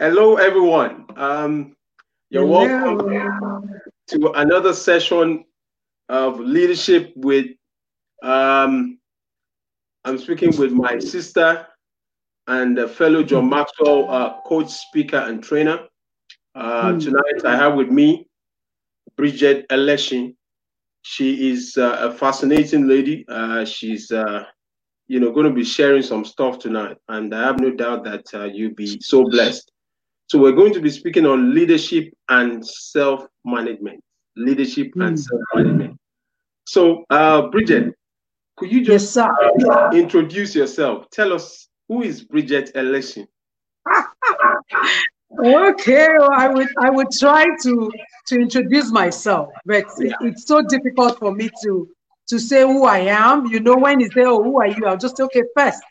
Hello, everyone. Um, you're Hello. welcome to another session of leadership with. Um, I'm speaking with my sister and fellow John Maxwell uh, coach, speaker, and trainer. Uh, mm. Tonight, I have with me Bridget Eleshin. She is uh, a fascinating lady. Uh, she's uh, you know, going to be sharing some stuff tonight, and I have no doubt that uh, you'll be so blessed. So we're going to be speaking on leadership and self-management. Leadership mm. and self-management. So, uh, Bridget, could you just yes, uh, introduce yourself? Tell us who is Bridget Eleshin? okay, well, I would I would try to to introduce myself, but yeah. it, it's so difficult for me to to say who I am. You know, when you say, Oh, who are you? I'll just say, Okay, first,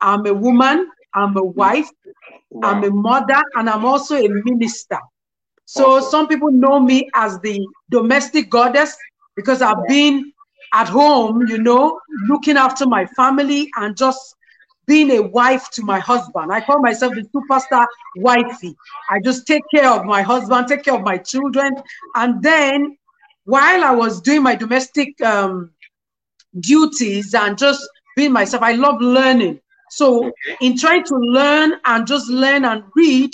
I'm a woman, I'm a wife, wow. I'm a mother, and I'm also a minister. So awesome. some people know me as the domestic goddess because I've been at home, you know, looking after my family and just being a wife to my husband. I call myself the superstar wifey. I just take care of my husband, take care of my children. And then while I was doing my domestic um, duties and just being myself. I love learning. So in trying to learn and just learn and read,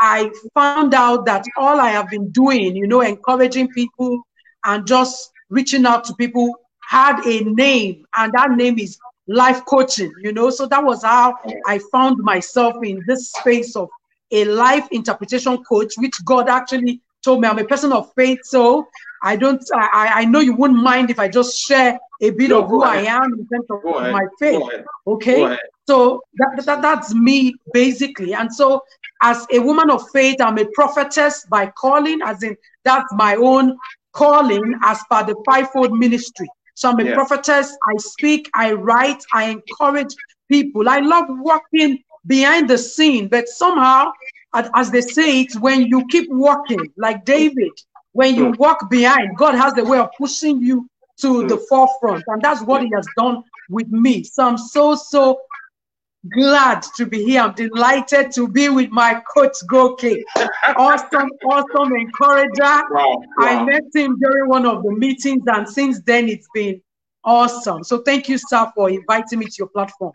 I found out that all I have been doing, you know, encouraging people and just reaching out to people had a name, and that name is life coaching, you know. So that was how I found myself in this space of a life interpretation coach, which God actually told me I'm a person of faith. So I don't, I, I know you wouldn't mind if I just share a bit no, of who ahead. I am in terms of my faith. Okay. So that, that, that's me basically. And so as a woman of faith, I'm a prophetess by calling, as in that's my own calling as per the fivefold ministry. So I'm a yes. prophetess. I speak, I write, I encourage people. I love walking behind the scene, but somehow, as they say it, when you keep walking, like David, when you mm. walk behind, God has a way of pushing you to mm. the forefront. And that's what He has done with me. So I'm so, so glad to be here. I'm delighted to be with my coach Goke. awesome, awesome encourager. Wow, wow. I met him during one of the meetings, and since then it's been awesome. So thank you, sir, for inviting me to your platform.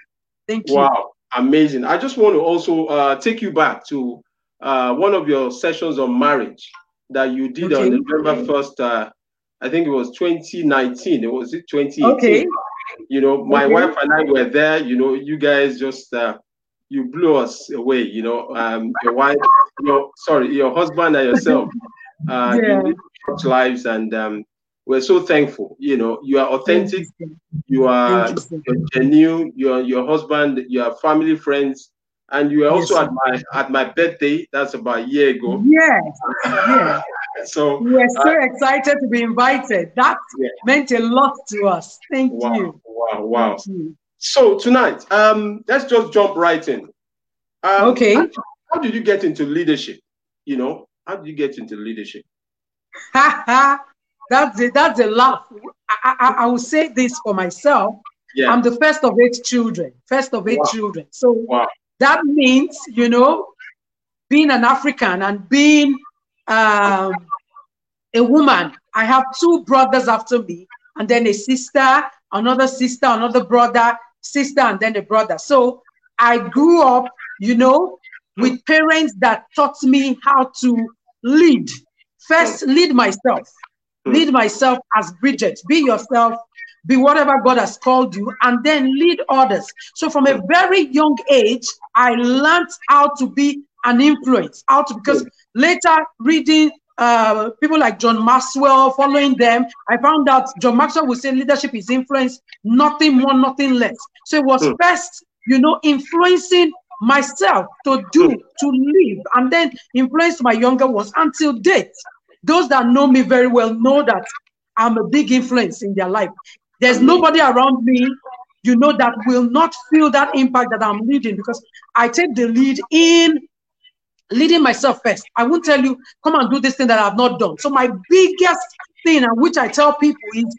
Thank you. Wow, amazing. I just want to also uh, take you back to uh, one of your sessions on marriage that you did okay. on November 1st. Uh, I think it was 2019. It was it 2018. Okay. You know, my okay. wife and I were there. You know, you guys just uh, you blew us away. You know, um, your wife, your sorry, your husband and yourself. Uh, yeah. You lives and um, we're so thankful. You know, you are authentic, you are genuine, you are your husband, your family friends, and you were also yes. at my at my birthday. That's about a year ago. Yes, yes. so we're so uh, excited to be invited. That yeah. meant a lot to us. Thank wow, you. Wow, wow. So tonight, um, let's just jump right in. Um, okay. How, how did you get into leadership? You know, how did you get into leadership? that's a, that's a laugh. I, I, I will say this for myself. Yeah. I'm the first of eight children. First of eight wow. children. So wow. That means, you know, being an African and being um, a woman. I have two brothers after me, and then a sister, another sister, another brother, sister, and then a brother. So I grew up, you know, with parents that taught me how to lead. First, lead myself. Lead myself as Bridget. Be yourself be whatever God has called you, and then lead others. So from a very young age, I learned how to be an influence, how to because later reading uh, people like John Maxwell, following them, I found out John Maxwell would say leadership is influence, nothing more, nothing less. So it was mm. first, you know, influencing myself to do, to live, and then influence my younger ones until date. Those that know me very well know that I'm a big influence in their life. There's nobody around me, you know, that will not feel that impact that I'm leading because I take the lead in leading myself first. I won't tell you, come and do this thing that I've not done. So my biggest thing, and which I tell people is,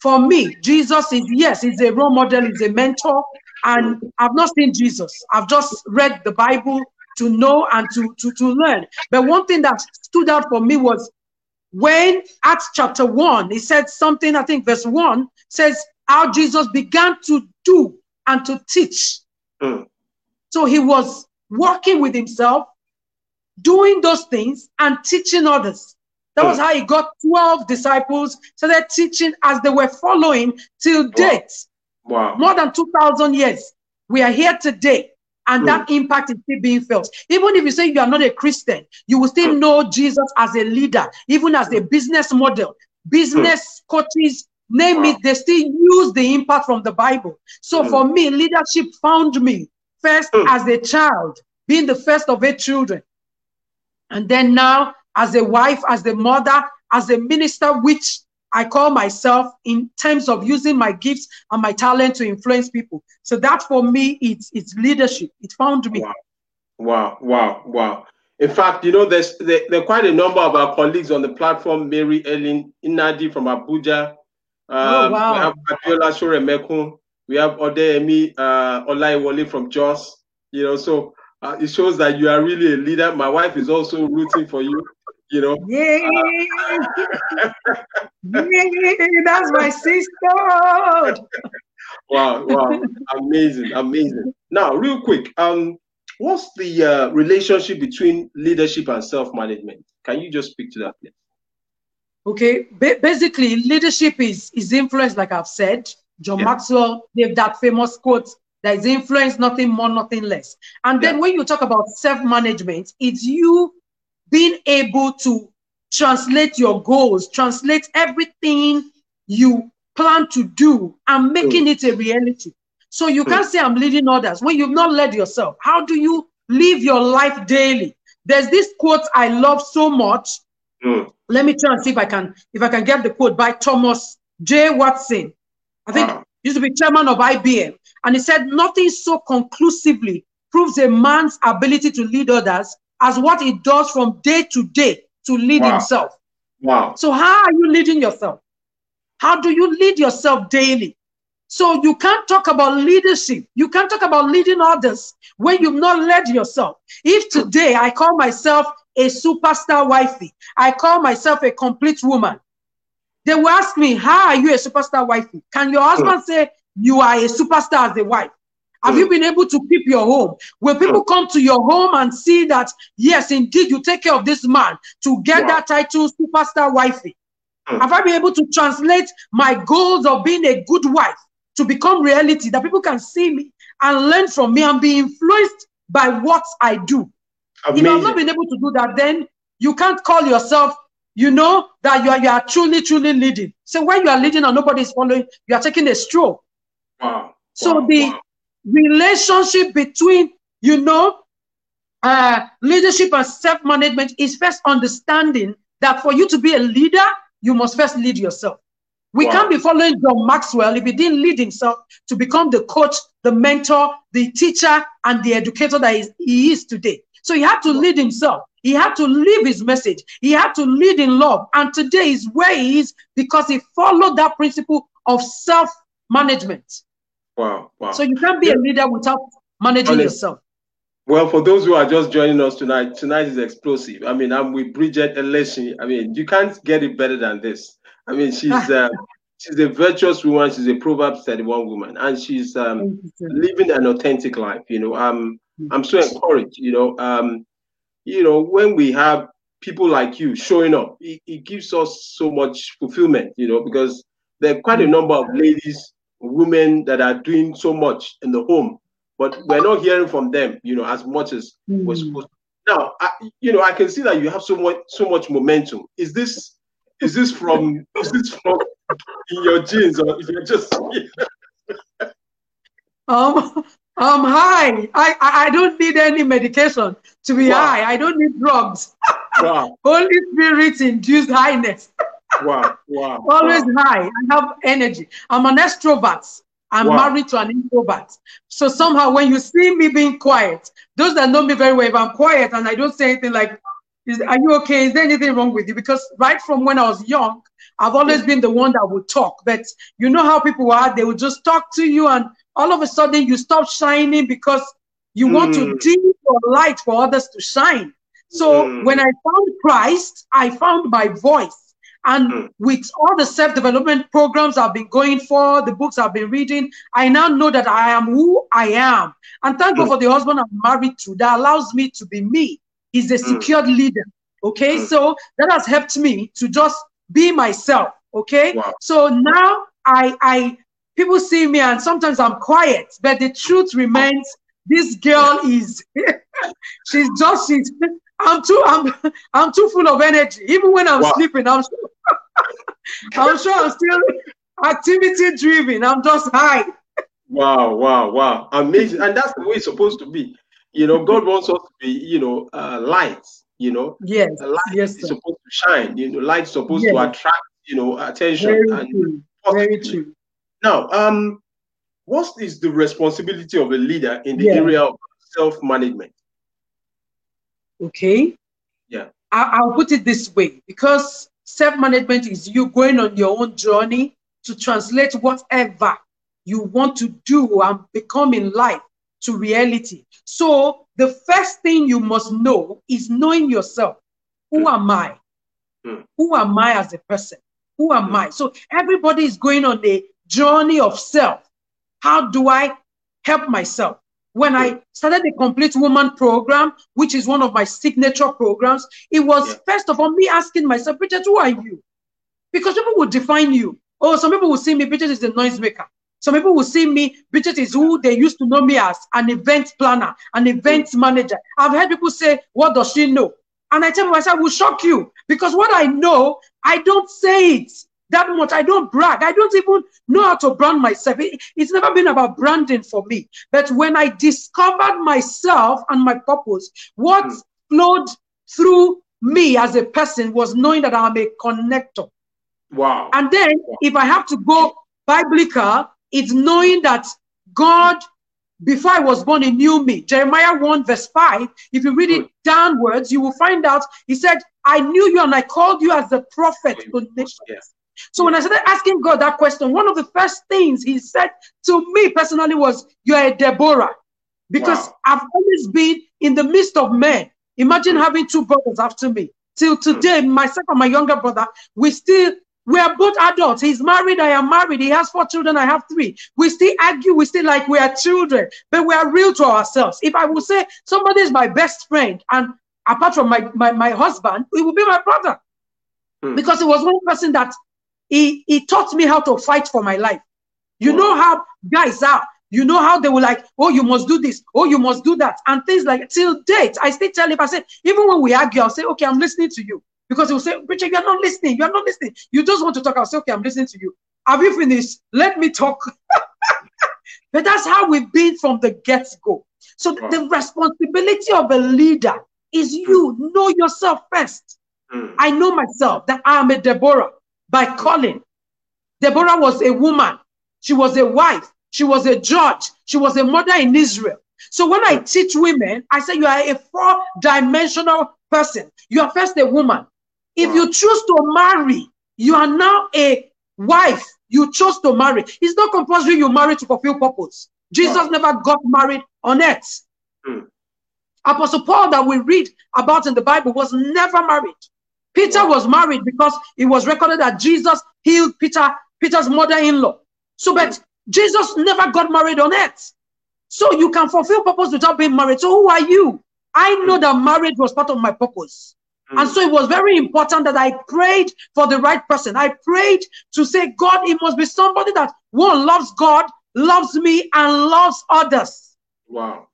for me, Jesus is yes, he's a role model, he's a mentor, and I've not seen Jesus. I've just read the Bible to know and to, to, to learn. But one thing that stood out for me was when Acts chapter 1, he said something, I think verse 1 says, how Jesus began to do and to teach. Mm. So he was working with himself, doing those things and teaching others. That was mm. how he got 12 disciples, so they're teaching as they were following till date. Wow. More than 2,000 years. We are here today, and that impact is still being felt. Even if you say you are not a Christian, you will still know Jesus as a leader, even as a business model, business coaches, name it, they still use the impact from the Bible. So for me, leadership found me first as a child, being the first of eight children. And then now, as a wife, as a mother, as a minister, which I call myself in terms of using my gifts and my talent to influence people. So that for me, it's it's leadership. It found me. Wow, wow, wow, wow. In fact, you know, there's there, there are quite a number of our colleagues on the platform. Mary Ellen Inadi from Abuja. Um, oh, wow. We have Abiola Shoremekun. We have Odeyemi uh, Olaiwole from Jos. You know, so uh, it shows that you are really a leader. My wife is also rooting for you. You know. Yeah. yeah that's my sister. wow! Wow! Amazing! Amazing. Now, real quick, um, what's the uh, relationship between leadership and self-management? Can you just speak to that, please? Okay. Ba basically, leadership is is influence, like I've said. John yeah. Maxwell gave that famous quote there is influence, nothing more, nothing less. And then when you talk about self-management, it's you being able to translate your goals, translate everything you plan to do and making mm. it a reality. So you mm. can't say I'm leading others when you've not led yourself. How do you live your life daily? There's this quote I love so much. Mm. Let me try and see if I can if I can get the quote by Thomas J. Watson. I think wow. used to be chairman of IBM. And he said, nothing so conclusively proves a man's ability to lead others as what he does from day to day to lead wow. himself. Wow. So, how are you leading yourself? How do you lead yourself daily? So, you can't talk about leadership. You can't talk about leading others when you've not led yourself. If today I call myself a superstar wifey, I call myself a complete woman, they will ask me, How are you a superstar wifey? Can your husband say, You are a superstar as a wife? Have you been able to keep your home? Will people come to your home and see that, yes, indeed, you take care of this man to get that title, superstar wifey? Mm. Have I been able to translate my goals of being a good wife to become reality that people can see me and learn from me and be influenced by what I do? Amazing. If I've not been able to do that, then you can't call yourself you know that you are, you are truly, truly leading. So when you are leading and nobody is following, you are taking a stroll. Wow. So wow. the wow. Relationship between, you know, uh, leadership and self-management is first understanding that for you to be a leader, you must first lead yourself. We wow. can't be following John Maxwell if he didn't lead himself to become the coach, the mentor, the teacher, and the educator that he is today. So he had to lead himself. He had to live his message. He had to lead in love. And today is where he is because he followed that principle of self management. Wow, wow. So you can't be a leader without managing yourself. Well, for those who are just joining us tonight, tonight is explosive. I mean, I'm with Bridget Eleshi. I mean, you can't get it better than this. I mean, she's uh, she's a virtuous woman. She's a Proverbs 31 woman, and she's um, living an authentic life. You know, um, I'm so encouraged. You know, um, you know, when we have people like you showing up, it, it gives us so much fulfillment, you know, because there are quite a number of ladies, women that are doing so much in the home, but we're not hearing from them, you know, as much as mm. we're supposed to. Now, I, you know, I can see that you have so much, so much momentum. Is this, is this from, is this from in your genes, or is it just? um, I'm high. I, I don't need any medication to be wow. high. I don't need drugs. Wow. Holy Spirit induced highness. Wow. Wow. Always wow. high. I have energy. I'm an extrovert. I'm wow. married to an introvert. So somehow when you see me being quiet, those that know me very well, if I'm quiet and I don't say anything like, is, are you okay? Is there anything wrong with you? Because right from when I was young, I've always been the one that would talk. But you know how people are, they would just talk to you and all of a sudden you stop shining because You mm. want to mm. dim your light for others to shine. So mm. when I found Christ, I found my voice. And mm. with all the self development programs I've been going for, the books I've been reading, I now know that I am who I am. And thank God mm. for the husband I'm married to that allows me to be me. He's a mm. secured leader. Okay. So that has helped me to just be myself. Okay. Wow. So now I, I, people see me and sometimes I'm quiet, but the truth remains this girl is, she's just, she's, I'm too I'm I'm too full of energy. Even when I'm wow. sleeping, I'm sure, I'm sure I'm still activity driven. I'm just high. Wow, wow, wow. Amazing. And that's the way it's supposed to be. You know, God wants us to be, you know, uh, lights, you know. Yes. light yes, is supposed to shine. You know, light's supposed yes. to attract, you know, attention. Very and true. Very true. Now, um, what is the responsibility of a leader in the yeah. area of self-management? Okay. Yeah. I, will put it this way because self management is you going on your own journey to translate whatever you want to do and become in life to reality. So, the first thing you must know is knowing yourself. Who am I? Mm. Who am I as a person? Who am mm. I? So, everybody is going on a journey of self. How do I help myself? When I started the Complete Woman program, which is one of my signature programs, it was yeah. first of all me asking myself, Bridget, who are you? Because people will define you. Oh, some people will see me, Bridget is a noisemaker. Some people will see me, Bridget is who they used to know me as an event planner, an event manager. I've heard people say, What does she know? And I tell myself, will shock you because what I know, I don't say it that much. I don't brag. I don't even know how to brand myself. It, it's never been about branding for me. But when I discovered myself and my purpose, what mm. flowed through me as a person was knowing that I'm a connector. Wow. And then wow. if I have to go biblical, it's knowing that God, before I was born, he knew me. Jeremiah 1, verse 5. If you read it downwards, you will find out he said, I knew you and I called you as a prophet to nations. Yes. So when I started asking God that question, one of the first things he said to me personally was, You're a Deborah. Because wow. I've always been in the midst of men. Imagine mm. having two brothers after me. Till today, mm. myself and my younger brother, we still we are both adults. He's married, I am married. He has four children, I have three. We still argue, we still like we are children, but we are real to ourselves. If I will say somebody is my best friend, and apart from my, my, my husband, it will be my brother. Hmm. Because it was one person that he, he taught me how to fight for my life. You wow. know how guys are. You know how they were like, oh, you must do this, oh, you must do that, and things like till date. I still tell him, I say, even when we argue, I'll say, okay, I'm listening to you. Because he'll say, Bridget, you're not listening, you're not listening. You just want to talk. I'll say, okay, I'm listening to you. Have you finished? Let me talk. but that's how we've been from the get-go. So wow. the responsibility of a leader is you know yourself first. Mm. I know myself that I am a Deborah by calling. Deborah was a woman. She was a wife. She was a judge. She was a mother in Israel. So when I teach women, I say you are a four dimensional person. You are first a woman. If you choose to marry, you are now a wife. You chose to marry. It's not compulsory you marry to fulfill purpose. Jesus never got married on earth. Mm. Apostle Paul that we read about in the Bible was never married. Peter wow. was married because it was recorded that Jesus healed Peter, Peter's mother-in-law. So, but Jesus never got married on earth. So you can fulfill purpose without being married. So who are you? I know that marriage was part of my purpose. Mm. And so it was very important that I prayed for the right person. I prayed to say, God, it must be somebody that one loves God, loves me, and loves others. Wow.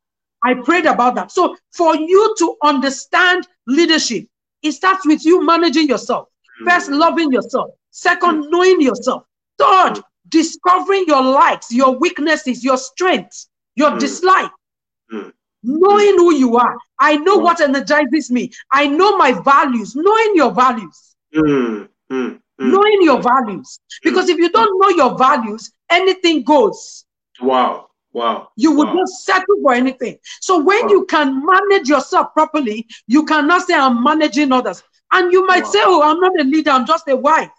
I prayed about that. So for you to understand leadership, it starts with you managing yourself. First, mm. loving yourself. Second, mm. knowing yourself. Third, mm. discovering your likes, your weaknesses, your strengths, your dislike. Knowing who you are. I know what energizes me. I know my values. Knowing your values. Knowing your values. Because if you don't know your values, anything goes. Wow. Wow. You would wow. not settle for anything. So when wow. you can manage yourself properly, you cannot say I'm managing others. And you might wow. say, Oh, I'm not a leader, I'm just a wife.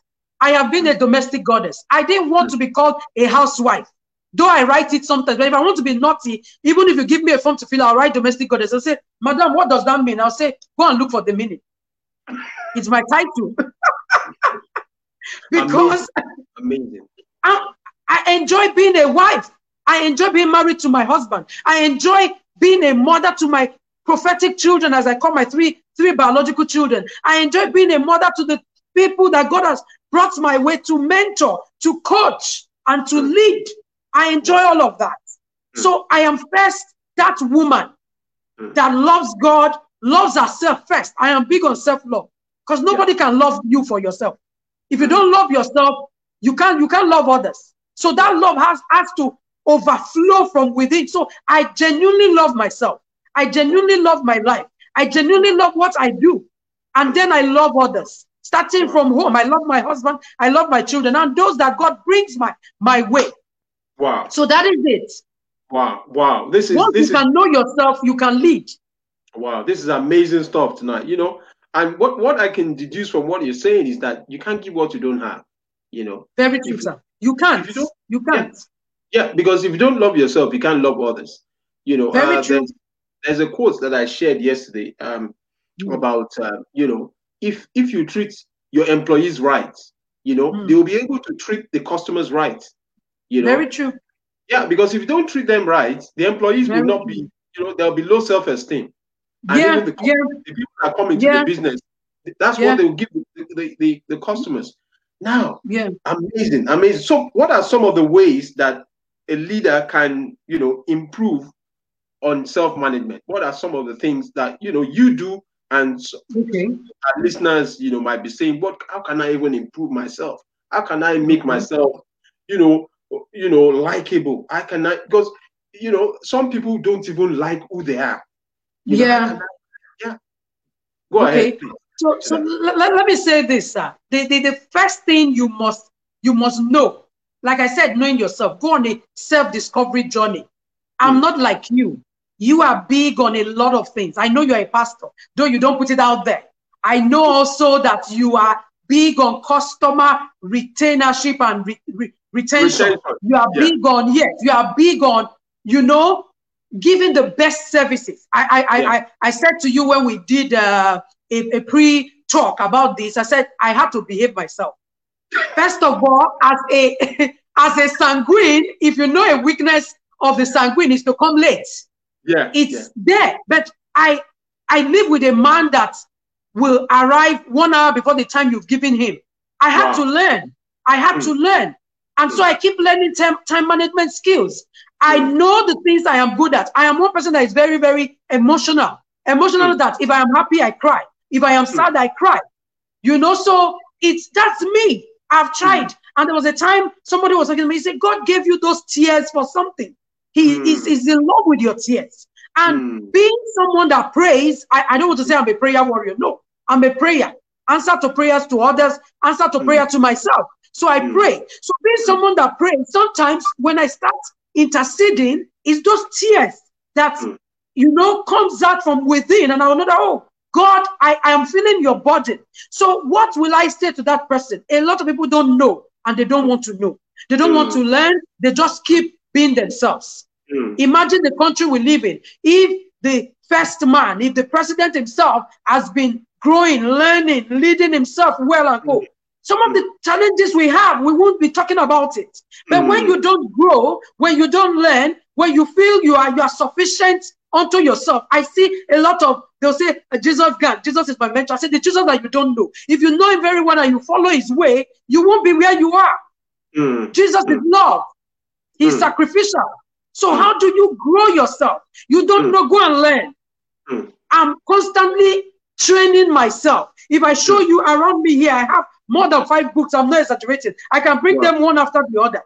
I have been a domestic goddess. I didn't want to be called a housewife. Though I write it sometimes, but if I want to be naughty, even if you give me a form to fill, I'll write domestic goddess. I'll say, Madam, what does that mean? I'll say, go and look for the meaning. It's my title. because amazing. amazing. I, I enjoy being a wife. I enjoy being married to my husband. I enjoy being a mother to my prophetic children, as I call my three three biological children. I enjoy being a mother to the people that God has brought my way to mentor, to coach, and to lead. I enjoy all of that. So I am first that woman that loves God, loves herself first. I am big on self-love because nobody can love you for yourself. If you don't love yourself, you can't you can't love others. So that love has has to overflow from within. So I genuinely love myself. I genuinely love my life. I genuinely love what I do. And then I love others. Starting from home, I love my husband, I love my children, and those that God brings my my way. Wow. So that is it. Wow. Wow. This is once this you can know yourself, you can lead. Wow, this is amazing stuff tonight. You know, and what what I can deduce from what you're saying is that you can't give what you don't have. You know. Very true, if, sir. You can't. You, you, can't. Yeah. because if you don't love yourself, you can't love others. You know. Very uh, true. There's, there's, a quote that I shared yesterday um, mm. about uh, you know if if you treat your employees right, you know mm. they will be able to treat the customers right. You know. Very true. Yeah, because if you don't treat them right, the employees Very will not be. You know, there'll be low self-esteem. And yeah, the, yeah. the people that come into yeah. the business, that's yeah. what they will give the, the, the, the customers. Now, yeah, amazing, amazing. So, what are some of the ways that a leader can, you know, improve on self-management? What are some of the things that you know you do, and okay. listeners, you know, might be saying, "What? How can I even improve myself? How can I make mm-hmm. myself, you know, you know, likable? I cannot because you know some people don't even like who they are. You yeah. Know, yeah. Go okay. ahead. Please. So, so let, let me say this, sir. The, the, the first thing you must you must know, like I said, knowing yourself, go on a self-discovery journey. I'm mm. not like you. You are big on a lot of things. I know you're a pastor, though you don't put it out there. I know also that you are big on customer retainership and re, re, retention. retention. You are yeah. big on, yes, you are big on, you know, giving the best services. I I, yeah. I, I, said to you when we did uh, a, a pre-talk about this, I said I had to behave myself. First of all, as a as a sanguine, if you know a weakness of the sanguine is to come late. Yeah. It's yeah. there. But I I live with a man that will arrive one hour before the time you've given him. I had wow. to learn. I had mm. to learn. And so I keep learning time, time management skills. I know the things I am good at. I am one person that is very, very emotional. Emotional mm. that if I am happy, I cry. If I am mm. sad, I cry. You know, so it's that's me. I've tried. Mm. And there was a time somebody was talking to me, he said, God gave you those tears for something. He mm. is, is in love with your tears. And mm. being someone that prays, I, I don't want to say I'm a prayer warrior. No, I'm a prayer. Answer to prayers to others, answer to mm. prayer to myself. So I mm. pray. So being someone that prays, sometimes when I start interceding, it's those tears that you know comes out from within, and I will know that oh God, I, I am feeling your burden. So what will I say to that person? A lot of people don't know and they don't want to know. They don't mm. want to learn. They just keep being themselves. Mm. Imagine the country we live in. If the first man, if the president himself has been growing, learning, leading himself well and go, some of the challenges we have, we won't be talking about it. But mm. when you don't grow, when you don't learn, when you feel you are you are sufficient unto yourself, I see a lot of they'll say uh, Jesus God, Jesus is my mentor. I say the Jesus that you don't know. If you know him very well and you follow his way, you won't be where you are. Mm. Jesus mm. is love. He's mm. sacrificial. So mm. how do you grow yourself? You don't mm. know, go and learn. I'm constantly training myself. If I show you around me here, I have more than five books. I'm not exaggerating. I can bring wow. them one after the other.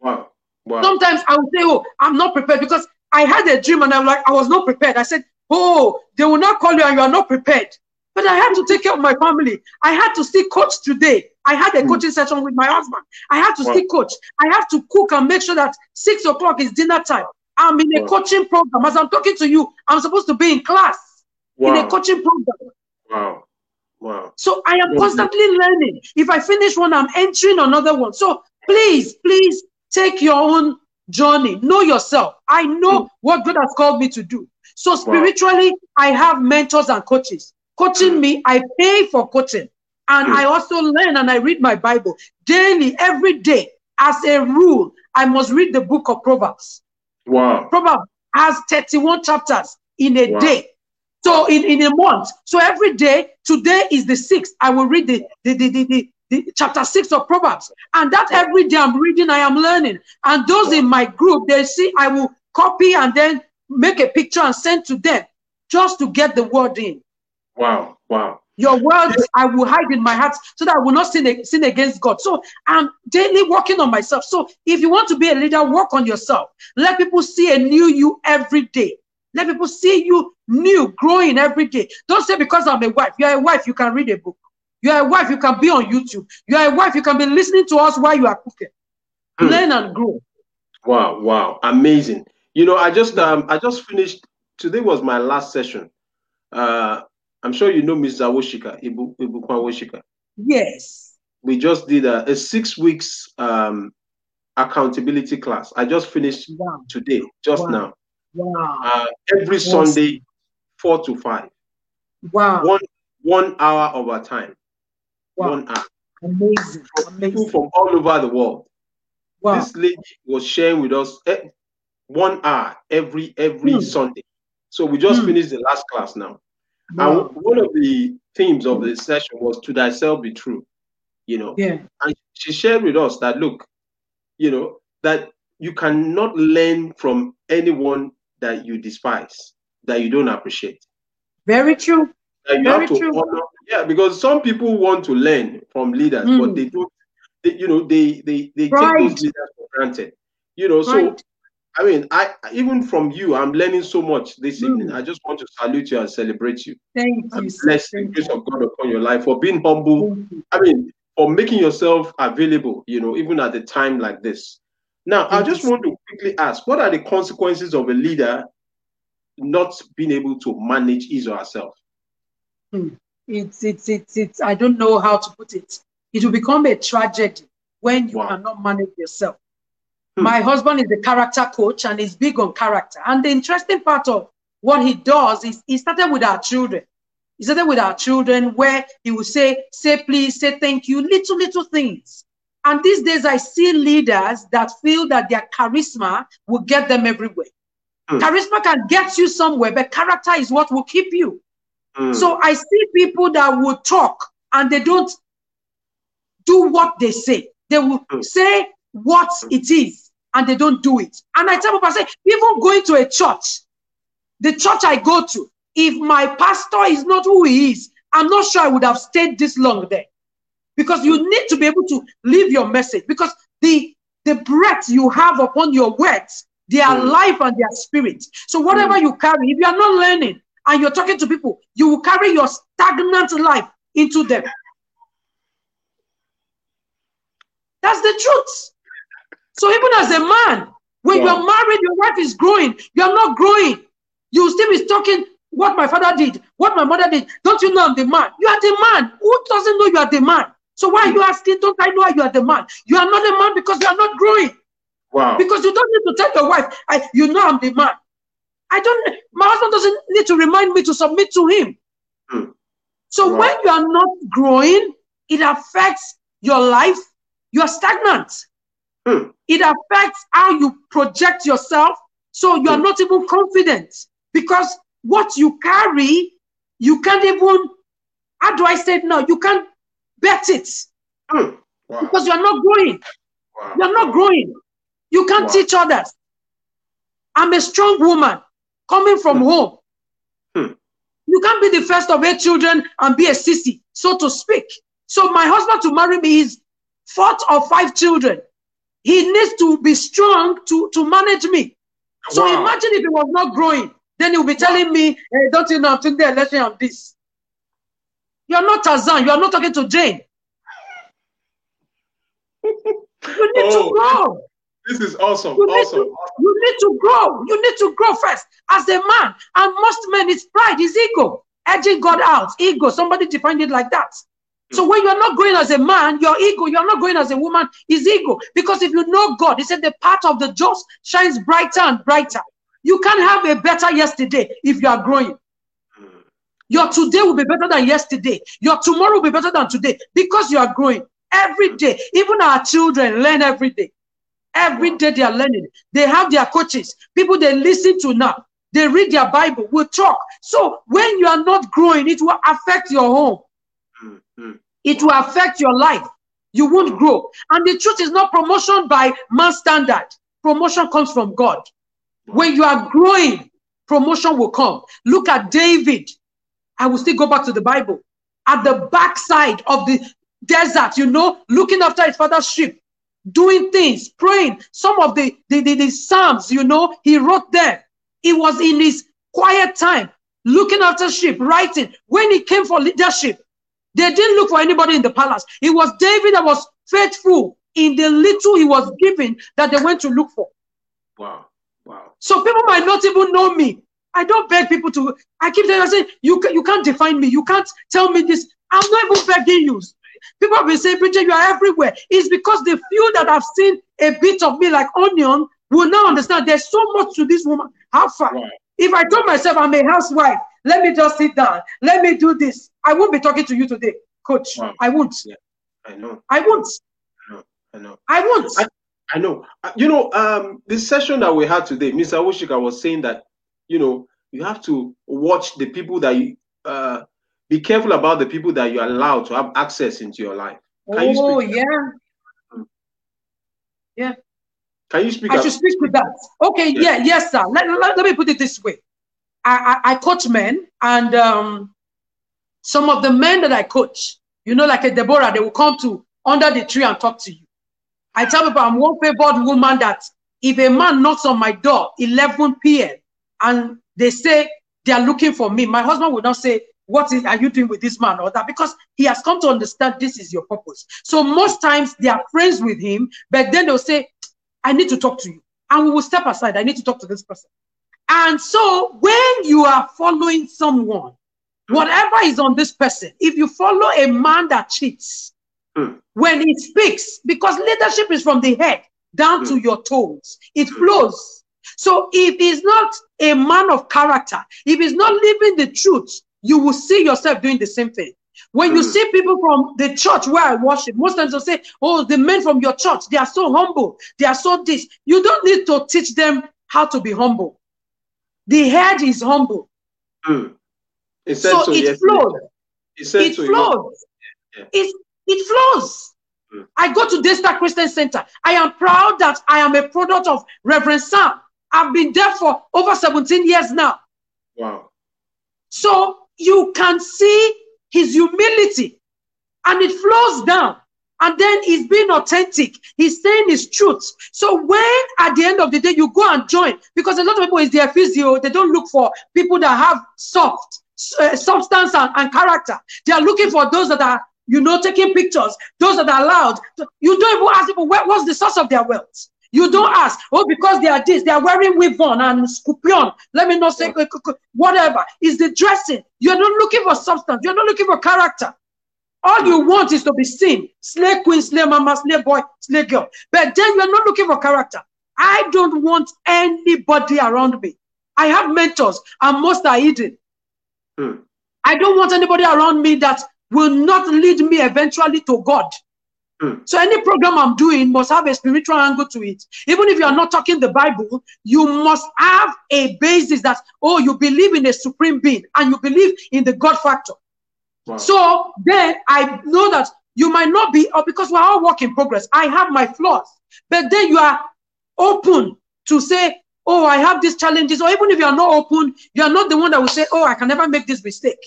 Wow. wow. Sometimes I will say, Oh, I'm not prepared because I had a dream and I'm like, I was not prepared. I said, Oh, they will not call you and you are not prepared. But I had to take care of my family. I had to still coach today. I had a mm. coaching session with my husband. I had to wow. still coach. I have to cook and make sure that six o'clock is dinner time. I'm in a wow. coaching program. As I'm talking to you, I'm supposed to be in class wow. in a coaching program. Wow. Wow. So I am constantly learning. If I finish one, I'm entering another one. So please, please take your own journey. Know yourself. I know mm. what God has called me to do. So spiritually, wow. I have mentors and coaches coaching mm. me. I pay for coaching. And mm. I also learn and I read my Bible daily, every day. As a rule, I must read the book of Proverbs. Wow. Proverbs has 31 chapters in a wow. day. So in, in a month. So every day, today is the sixth. I will read the, the, the, the, the, chapter six of Proverbs. And that every day I'm reading, I am learning. And those in my group, they see I will copy and then make a picture and send to them just to get the word in. Wow, wow. Your words I will hide in my heart so that I will not sin, sin against God. So I'm daily working on myself. So if you want to be a leader, work on yourself. Let people see a new you every day. Let people see you new, growing every day. Don't say because I'm a wife. You're a wife, you can read a book. You're a wife, you can be on YouTube. You're a wife, you can be listening to us while you are cooking. Hmm. Learn and grow. Wow, wow, amazing. You know, I just um I just finished today was my last session. Uh I'm sure you know Mrs. Awoshika, Ibu, Awoshika. Yes. We just did a, a six weeks um, accountability class. I just finished wow. today, just wow. now. Wow. Uh, every yes. Sunday, four to five. Wow. One one hour of our time. Wow. One hour. Amazing. From Amazing. People from all over the world. Wow. This lady was sharing with us eh, one hour every every hmm. Sunday. So we just hmm. finished the last class now. And one of the themes of the session was to thyself be true, you know. Yeah. And she shared with us that look, you know, that you cannot learn from anyone that you despise, that you don't appreciate. Very true. You Very have to true. honor. Yeah, because some people want to learn from leaders, mm. but they don't. They, you know, they they they right. take those leaders for granted. You know, right. so I mean, I even from you, I'm learning so much this mm. evening. I just want to salute you and celebrate you. Thank you. Bless the grace of God upon your life for being humble. I mean, for making yourself available, you know, even at a time like this. Now, I just want to quickly ask what are the consequences of a leader not being able to manage his or herself? Hmm. It's, it's, it's, it's, I don't know how to put it. It will become a tragedy when you wow. cannot manage yourself. Hmm. My husband is a character coach and he's big on character. And the interesting part of what he does is he started with our children. He started with our children where he would say, say please, say thank you, little, little things. And these days I see leaders that feel that their charisma will get them everywhere. Mm. Charisma can get you somewhere, but character is what will keep you. Mm. So I see people that will talk and they don't do what they say. They will mm. say what it is and they don't do it. And I tell people, I say, even going to a church, the church I go to, if my pastor is not who he is, I'm not sure I would have stayed this long there. Because you need to be able to leave your message. Because the, the breath you have upon your words, they are mm. life and their spirit. So whatever mm. you carry, if you are not learning and you're talking to people, you will carry your stagnant life into them. That's the truth. So even as a man, when yeah. you're married, your wife is growing, you're not growing. You still be talking what my father did, what my mother did. Don't you know I'm the man? You are the man. Who doesn't know you are the man? So why are you asking, don't I know you are the man? You are not a man because you are not growing. Wow. Because you don't need to tell your wife, I, you know I'm the man. I don't, my husband doesn't need to remind me to submit to him. Hmm. So when you are not growing, it affects your life. You are stagnant. Hmm. It affects how you project yourself. So you are hmm. not even confident because what you carry, you can't even, how do I say it now? You can't bet it hmm. wow. because you are not growing. Wow. You are not growing. You can't wow. teach others. I'm a strong woman coming from hmm. home. Hmm. You can't be the first of eight children and be a sissy, so to speak. So my husband to marry me is fourth or five children. He needs to be strong to, to manage me. So wow. imagine if he was not growing, then he'll be telling me, hey, don't you know I'm taking the election of this. You're not Tarzan, you are not talking to Jane. you need oh, to grow. This is awesome. You awesome. Need to, you need to grow. You need to grow first as a man. And most men, it's pride, it's ego. Edging God out. Ego. Somebody defined it like that. So when you're not growing as a man, your ego, you're not growing as a woman, is ego. Because if you know God, he said the path of the just shines brighter and brighter. You can't have a better yesterday if you are growing. Your today will be better than yesterday. Your tomorrow will be better than today because you are growing every day. Even our children learn every day. Every day they are learning. They have their coaches, people they listen to now. They read their Bible, we talk. So when you are not growing, it will affect your home. Mm-hmm. It will affect your life. You won't grow. And the truth is not promotion by man standard. Promotion comes from God. When you are growing, promotion will come. Look at David. I will still go back to the Bible. At the backside of the desert, you know, looking after his father's sheep, doing things, praying. Some of the, the, the, the Psalms, you know, he wrote them. He was in his quiet time, looking after sheep, writing. When he came for leadership, they didn't look for anybody in the palace. It was David that was faithful in the little he was given that they went to look for. Wow. Wow. So people might not even know me. I don't beg people to. I keep telling them, you, you can't define me. You can't tell me this. I'm not even begging you. People have been saying, Bridget, you are everywhere. It's because the few that have seen a bit of me like onion will now understand there's so much to this woman. How far? If I told myself I'm a housewife, let me just sit down, let me do this, I won't be talking to you today, coach. Wow. I won't. Yeah, I know. I won't. I know. I know. I won't. I, I know. Uh, you know, um, this session that we had today, Mr. Wushika was saying that, you know, you have to watch the people that you uh be careful about the people that you allow to have access into your life. Can oh, yeah. Yeah. Can you speak? I should speak with that. Okay, yeah, yeah yes, sir. Let, let, let, me put it this way. I, I, I coach men, and um, some of the men that I coach, you know, like a Deborah, they will come to under the tree and talk to you. I tell people I'm one favored woman that if a man knocks on my door 11 p.m. and they say they are looking for me, my husband will not say, what is, are you doing with this man or that? Because he has come to understand this is your purpose. So most times they are friends with him, but then they'll say, I need to talk to you. And we will step aside. I need to talk to this person. And so when you are following someone, whatever is on this person, if you follow a man that cheats, mm. when he speaks, because leadership is from the head down mm. to your toes, it mm. flows. So if he's not a man of character, if he's not living the truth, you will see yourself doing the same thing. When you hmm. see people from the church where I worship, most times they'll say, Oh, the men from your church, they are so humble, they are so this. You don't need to teach them how to be humble. The head is humble. Mm. It so, so, it flows. It, flows. Yeah. It, it flows. Mm. I go to Daystar Christian Center. I am proud that I am a product of Reverend Sam. I've been there for over 17 years now. Wow. So you can see his humility and it flows down. And then he's being authentic. He's saying his truth. So when at the end of the day you go and join, because a lot of people is their physio, they don't look for people that have soft uh, substance and, and character. They are looking for those that are, you know, taking pictures, those that are loud. You don't even ask people what's the source of their wealth. You don't ask, oh, because they are this, they are wearing weave-on and scorpion. Let me not say whatever. Is the dressing. You're not looking for substance. You're not looking for character. All you want is to be seen. Slay queen, slay mama, slay boy, slay girl. But then you're not looking for character. I don't want anybody around me. I have mentors, and most are hidden. Hmm. I don't want anybody around me that will not lead me eventually to God. Mm. So any program I'm doing must have a spiritual angle to it. Even if you are not talking the Bible, you must have a basis that, oh, you believe in a supreme being and you believe in the God factor. Wow. So then I know that you might not be, or because we're all work in progress. I have my flaws, but then you are open to say, oh, I have these challenges. Or even if you are not open, you are not the one that will say, oh, I can never make this mistake.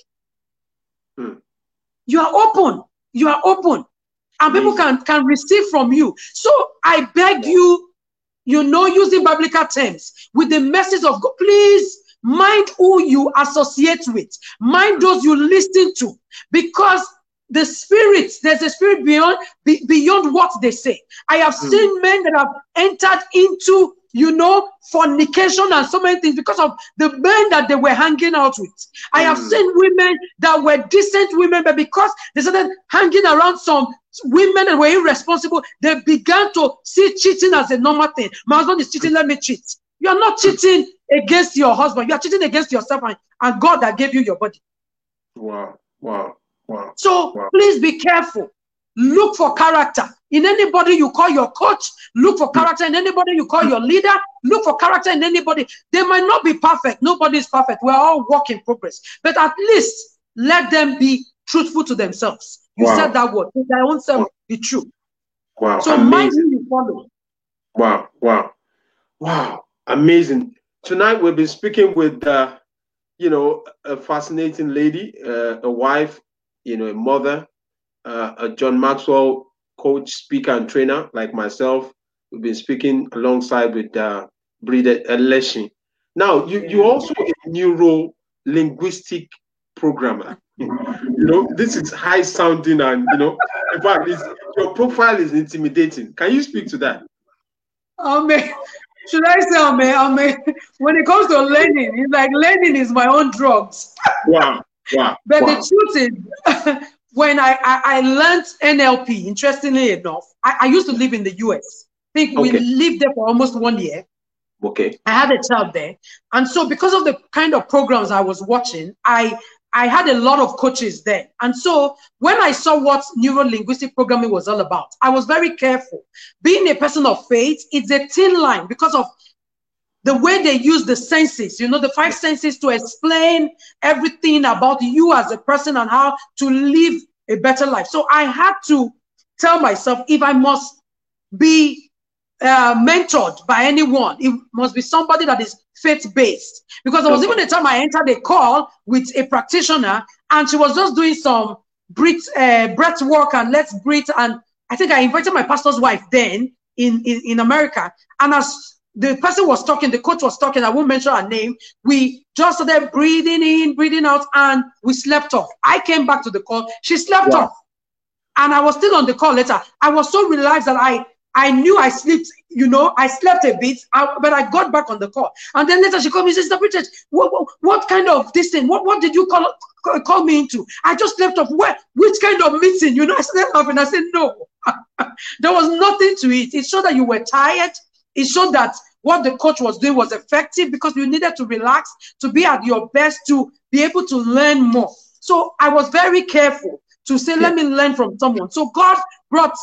Hmm. You are open. You are open and people can can receive from you. So I beg you, you know, using biblical terms with the message of God, please mind who you associate with, mind those you listen to, because the spirit, there's a spirit beyond be, beyond what they say. I have mm. seen men that have entered into you know, fornication and so many things because of the men that they were hanging out with. I have mm. seen women that were decent women, but because they started hanging around some women and were irresponsible, they began to see cheating as a normal thing. My husband is cheating, let me cheat. You are not cheating against your husband, you are cheating against yourself and, and God that gave you your body. Wow, wow, wow. So wow. please be careful. Look for character in anybody you call your coach. Look for character in anybody you call your leader. Look for character in anybody. They might not be perfect. Nobody is perfect. We're all work in progress. But at least let them be truthful to themselves. You wow. said that word. Let their own self be true. Wow. So mind who you follow. Wow. Wow. Wow. Amazing. Tonight we've been speaking with, uh, you know, a fascinating lady, uh, a wife, you know, a mother, uh, a John Maxwell coach, speaker, and trainer like myself. We've been speaking alongside with uh, Brida. Now, you, you're also a neuro linguistic programmer. you know, this is high sounding, and you know, in fact, your profile is intimidating. Can you speak to that? Um, should I say, um, um, when it comes to learning, it's like learning is my own drugs. Wow, wow. but wow. the truth is, when I, I, I learned NLP, interestingly enough, I, I used to live in the US. I think okay. we lived there for almost one year. Okay. I had a child there. And so because of the kind of programs I was watching, I I had a lot of coaches there. And so when I saw what neuro linguistic programming was all about, I was very careful. Being a person of faith, it's a thin line because of the way they use the senses, you know, the five senses to explain everything about you as a person and how to live a better life. So I had to tell myself if I must be uh, mentored by anyone, it must be somebody that is faith based. Because there was even a time I entered a call with a practitioner and she was just doing some breath, uh, breath work and let's breathe. And I think I invited my pastor's wife then in, in, in America. And as the person was talking, the coach was talking, I won't mention her name. We just started breathing in, breathing out, and we slept off. I came back to the call, she slept wow. off. And I was still on the call later. I was so relaxed that I I knew I slept, you know, I slept a bit, I, but I got back on the call. And then later she called me, Sister Bridget, what, what, what kind of this thing? What, what did you call, call, me into? I just slept off. Where, which kind of meeting? You know, I slept off and I said, no. there was nothing to it. It showed that you were tired. It showed that what the coach was doing was effective because you needed to relax, to be at your best, to be able to learn more. So I was very careful to say, let me learn from someone. So God brought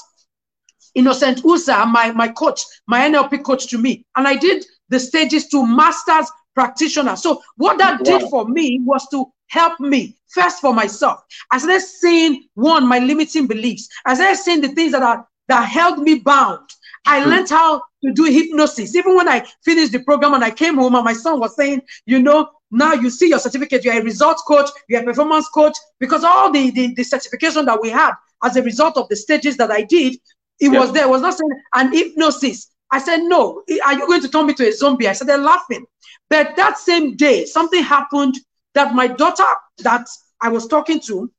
Innocent Usa, my, my coach, my NLP coach to me. And I did the stages to master's practitioner. So what that wow. did for me was to help me first for myself. As I started seeing one, my limiting beliefs. As I started seeing the things that are that held me bound. I hmm. learned how to do hypnosis. Even when I finished the program and I came home and my son was saying, you know, now you see your certificate, you're a results coach, you're a performance coach, because all the, the, the certification that we had as a result of the stages that I did, it was there. It was not saying an hypnosis. I said, no, are you going to turn me to a zombie? I started laughing. But that same day, something happened that my daughter that I was talking to,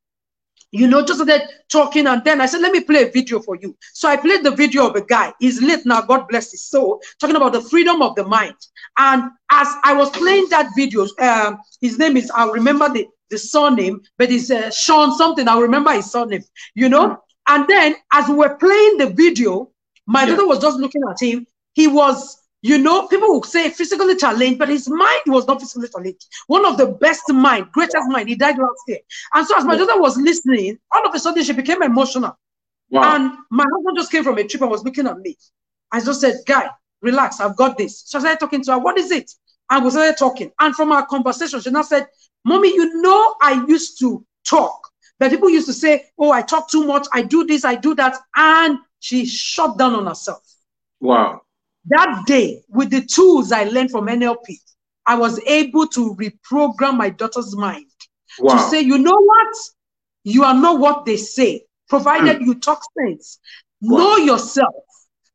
you know, just started talking. And then I said, let me play a video for you. So I played the video of a guy. He's late now, God bless his soul, talking about the freedom of the mind. And as I was playing that video, um, his name is, I'll remember the, the surname, but it's uh, Sean something. I'll remember his surname, you know. And then as we were playing the video, my yeah. daughter was just looking at him. He was, you know, people would say physically challenged, but his mind was not physically challenged. One of the best mind, greatest mind. He died last year. And so as my daughter was listening, all of a sudden she became emotional. Wow. And my husband just came from a trip and was looking at me. I just said, Guy, relax, I've got this. So I started talking to her, what is it? And we started talking. And from our conversation, she now said, Mommy, you know, I used to talk. But people used to say, Oh, I talk too much, I do this, I do that. And she shut down on herself. Wow. That day, with the tools I learned from NLP, I was able to reprogram my daughter's mind wow. to say, you know what? You are not what they say, provided mm. you talk sense. Wow. Know yourself.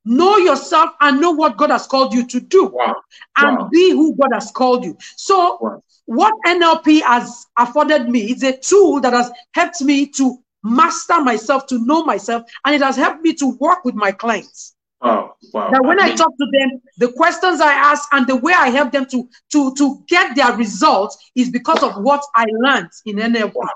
Know yourself and know what God has called you to do. Wow. And be who God has called you. So what NLP has afforded me is a tool that has helped me to master myself, to know myself, and it has helped me to work with my clients. Wow, wow. That when I, I talk to them, the questions I ask and the way I help them to to to get their results is because of what I learned in NLP. Wow,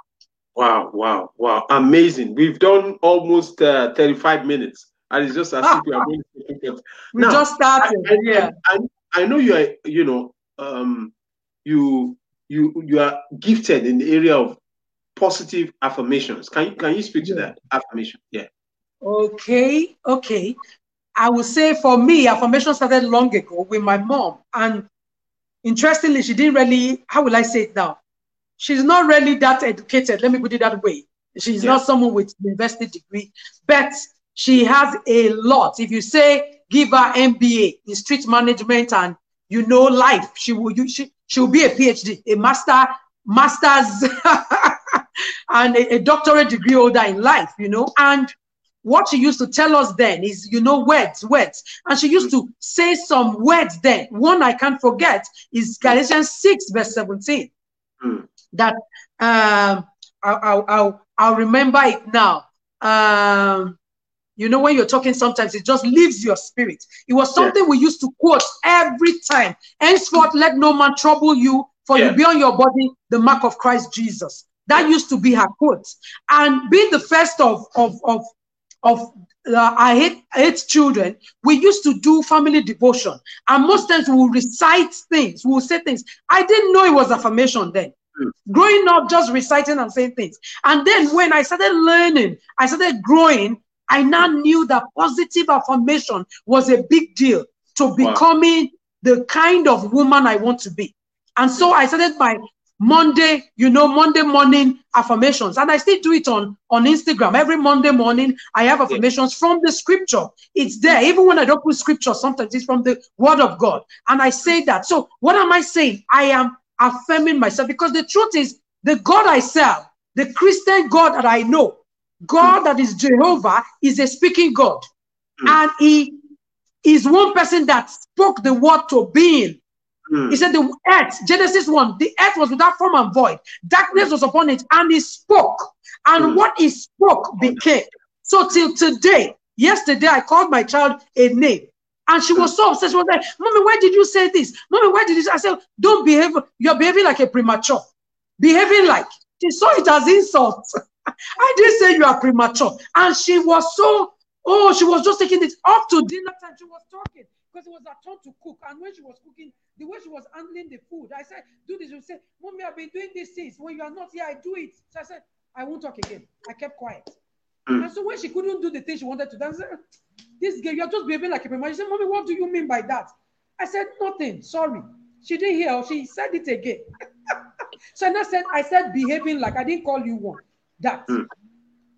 wow, wow, wow. amazing. We've done almost uh, 35 minutes, and it's just as if we are going to We now, just started. I, I, yeah. I, I know you are. You know, um, you you you are gifted in the area of positive affirmations. Can you can you speak to that affirmation? Yeah. Okay, okay. I would say for me, affirmation started long ago with my mom. And interestingly, she didn't really, how will I say it now? She's not really that educated. Let me put it that way. She's yeah. not someone with university degree, but she has a lot. If you say give her MBA in street management and you know life, she will you she, she will be a PhD, a master, master's and a, a doctorate degree holder in life, you know. And what she used to tell us then is, you know, words, words. And she used to say some words then. One I can't forget is Galatians 6, verse 17. Mm. That um, I'll, I'll, I'll remember it now. Um, you know, when you're talking, sometimes it just leaves your spirit. It was something yeah. we used to quote every time. Henceforth, let no man trouble you, for yeah. you be on your body the mark of Christ Jesus. That used to be her quote. And being the first of, of, of of uh, I hate eight children, we used to do family devotion. And most times we will recite things, we will say things. I didn't know it was affirmation then. Mm. Growing up, just reciting and saying things. And then when I started learning, I started growing, I now knew that positive affirmation was a big deal to becoming wow. the kind of woman I want to be. And so I started my Monday, you know, Monday morning affirmations. And I still do it on, on Instagram. Every Monday morning, I have affirmations from the scripture. It's there. Even when I don't put scripture, sometimes it's from the word of God. And I say that. So what am I saying? I am affirming myself because the truth is the God I serve, the Christian God that I know, God that is Jehovah is a speaking God. Mm. And he is one person that spoke the word to being Mm. He said, The earth, Genesis 1, the earth was without form and void. Darkness was upon it, and he spoke. And mm. what he spoke became. So till today, yesterday, I called my child a name. And she was so obsessed. She was like, Mommy, why did you say this? Mommy, why did you? I said, Don't behave. You're behaving like a premature. Behaving like. She saw it as insult. I didn't say you are premature. And she was so, oh, she was just taking it up to dinner time. She was talking because it was her turn to cook. And when she was cooking, the way she was handling the food, I said, Do this. You said, Mommy, I've been doing these things. When you are not here, I do it. So I said, I won't talk again. I kept quiet. Mm. And so when she couldn't do the thing she wanted to do, I said, This girl, you're just behaving like a prima. She said, Mommy, what do you mean by that? I said, Nothing. Sorry. She didn't hear. She said it again. so I said, I said behaving like I didn't call you one. That. Mm.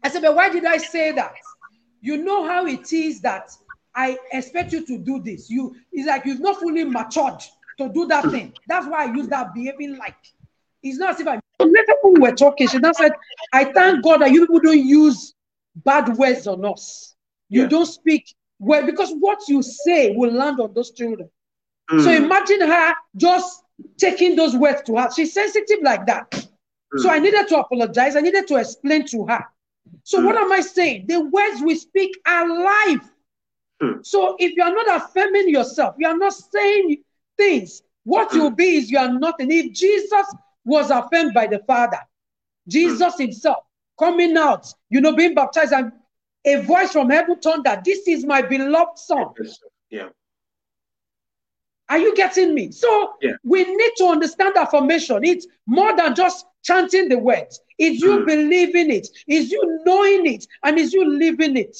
I said, but why did I say that? You know how it is that I expect you to do this. You it's like you've not fully matured to do that thing. That's why I use that behaving like. It's not as if I later when we were talking, she now said, I thank God that you people don't use bad words on us. You yeah. don't speak well because what you say will land on those children. Mm. So imagine her just taking those words to her. She's sensitive like that. Mm. So I needed to apologize. I needed to explain to her. So mm. what am I saying? The words we speak are life. Hmm. So if you are not affirming yourself, you are not saying things. What hmm. you'll be is you are nothing. If Jesus was affirmed by the Father, Jesus hmm. himself coming out, you know, being baptized, and a voice from heaven that This is my beloved son. Yeah. Are you getting me? So yeah. we need to understand affirmation. It's more than just chanting the words. Is you mm. believing. It's you knowing it. And is you living it.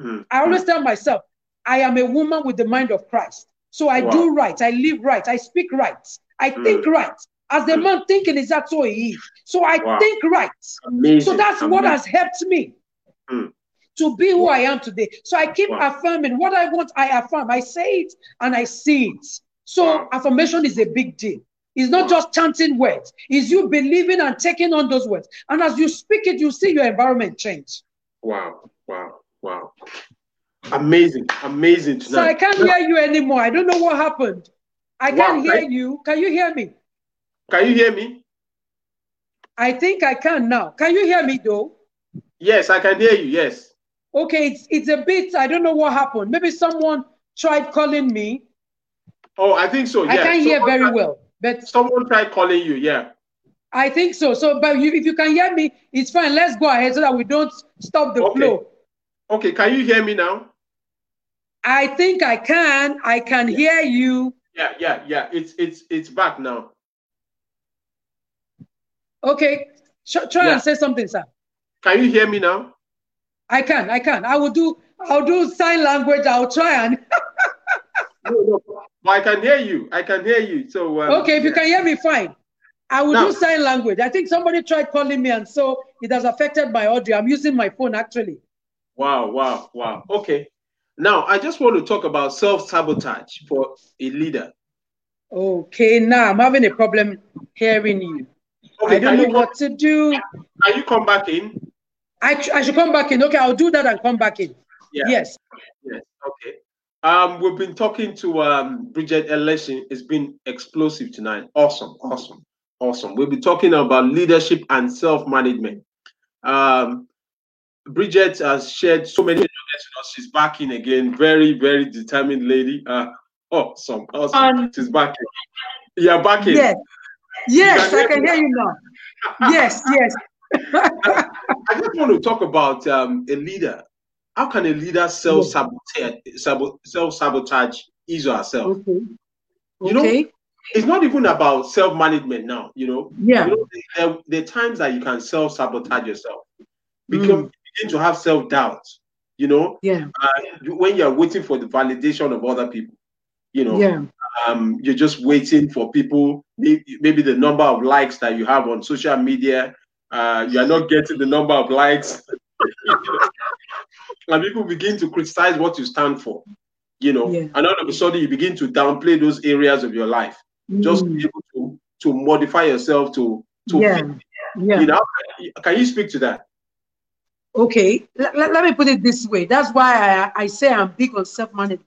Mm. I always tell myself, I am a woman with the mind of Christ. So I wow. do right, I live right, I speak right, I mm. think right. As the mm. man thinking is that so he is. So I wow. think right. Amazing. So that's Amazing. what has helped me to be who I am today. So I keep wow. affirming what I want, I affirm. I say it and I see it. So affirmation is a big deal. It's not just chanting words, it's you believing and taking on those words. And as you speak it, you see your environment change. Wow, wow, wow. Amazing, amazing. Tonight. So I can't hear you anymore. I don't know what happened. I can't wow, hear you. Can you hear me? Can you hear me? I think I can now. Can you hear me though? Yes, I can hear you. Yes. Okay, it's it's a bit. I don't know what happened. Maybe someone tried calling me. Oh, I think so. Yeah. I can't hear very tried, well, but someone tried calling you. Yeah. I think so. So, but you, if you can hear me, it's fine. Let's go ahead so that we don't stop the okay. flow. Okay. Can you hear me now? I think I can. I can yeah. hear you. Yeah, yeah, yeah. It's it's it's back now. Okay. try yeah. and say something, sir. Can you hear me now? I can, I can. I will do I'll do sign language. I'll try and no, no. I can hear you. I can hear you. So um, Okay, if you can hear me fine. I will now, do sign language. I think somebody tried calling me and so it has affected my audio. I'm using my phone actually. Wow, wow, wow. Okay. Now I just want to talk about self-sabotage for a leader. Okay, now I'm having a problem hearing you. Okay, I don't know what to do. Can you come back in? I, I should come back in. Okay, I'll do that and come back in. Yeah. Yes. Yes. Okay. Um, we've been talking to um, Bridget Election. It's been explosive tonight. Awesome. Awesome. Awesome. We'll be talking about leadership and self-management. Um, Bridget has shared so many nuggets with us. She's back in again. Very, very determined lady. Uh, awesome. Awesome. Um, She's back in. Yeah, back in. Yes. Yes, I can hear you now. yes, yes. I just want to talk about um, a leader. How can a leader self sabotage, self sabotage his or herself? Okay. You know, it's not even about self management now. You know, yeah. You know, there, are times that you can self sabotage yourself. Become mm. begin to have self doubt. You know, yeah. Uh, when you're waiting for the validation of other people, you know, yeah. Um, you're just waiting for people, maybe, maybe the number of likes that you have on social media uh, you are not getting the number of likes. and people begin to criticize what you stand for, you know, yeah. and all of a sudden you begin to downplay those areas of your life. Mm. Just be able to, to modify yourself to, to yeah. Fit, yeah. You know, can you speak to that? Okay, let, let me put it this way. That's why I, I say I'm big on self-management.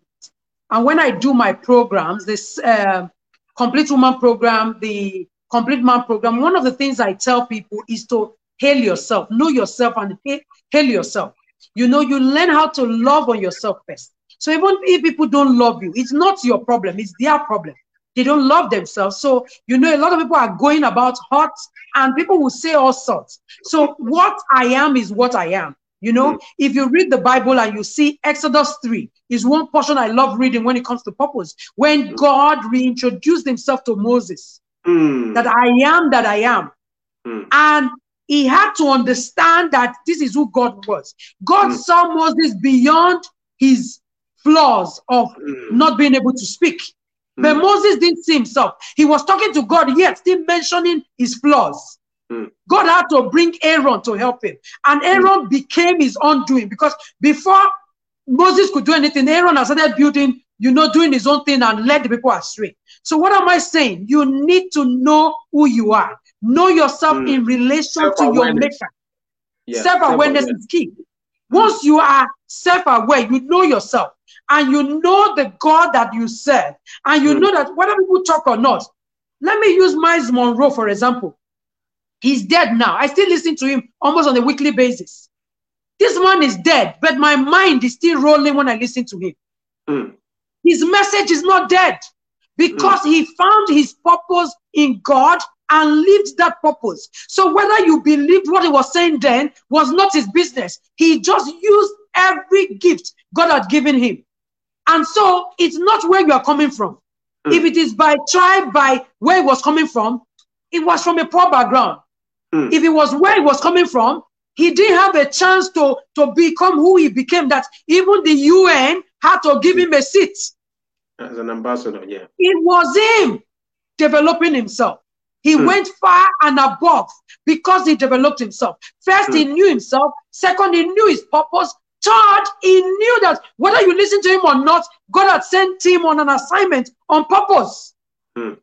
And when I do my programs, this uh, complete woman program, the complete man program, one of the things I tell people is to hail yourself, know yourself and hail yourself. You know, you learn how to love on yourself first. So even if people don't love you, it's not your problem, it's their problem. They don't love themselves. So, you know, a lot of people are going about hot and people will say all sorts. So what I am is what I am. You know, if you read the Bible and you see Exodus 3 is one portion I love reading when it comes to purpose. When. God reintroduced himself to Moses, mm. that I am that I am. Mm. And he had to understand that this is who God was. God mm. saw Moses beyond his flaws of hmm. not being able to speak. But hmm. Moses didn't see himself. He was talking to God, yet still mentioning his flaws. Hmm. God had to bring Aaron to help him. And Aaron became his undoing because before Moses could do anything, Aaron had started building you know, doing his own thing and led the people astray. So what am I saying? You need to know who you are. Know yourself mm. in relation to your maker. Yeah. Self-awareness is key. Once you are self-aware, you know yourself and you know the God that you serve, and you mm. know that whether people talk or not. Let me use Myles Munroe, for example. He's dead now. I still listen to him almost on a weekly basis. This man is dead, but my mind is still rolling when I listen to him. Mm. His message is not dead because mm. he found his purpose in God and lived that purpose. So whether you believed what he was saying then was not his business. He just used every gift God had given him. And so it's not where you are coming from. Mm. If it is by tribe, by where he was coming from, it was from a poor background. Mm. If it was where he was coming from, he didn't have a chance to, to become who he became, that even the UN had to give him a seat. As an ambassador, yeah. It was him developing himself. He hmm. went far and above because he developed himself. First, hmm. he knew himself. Second, he knew his purpose. Third, he knew that whether you listen to him or not, God had sent him on an assignment on purpose. Hmm.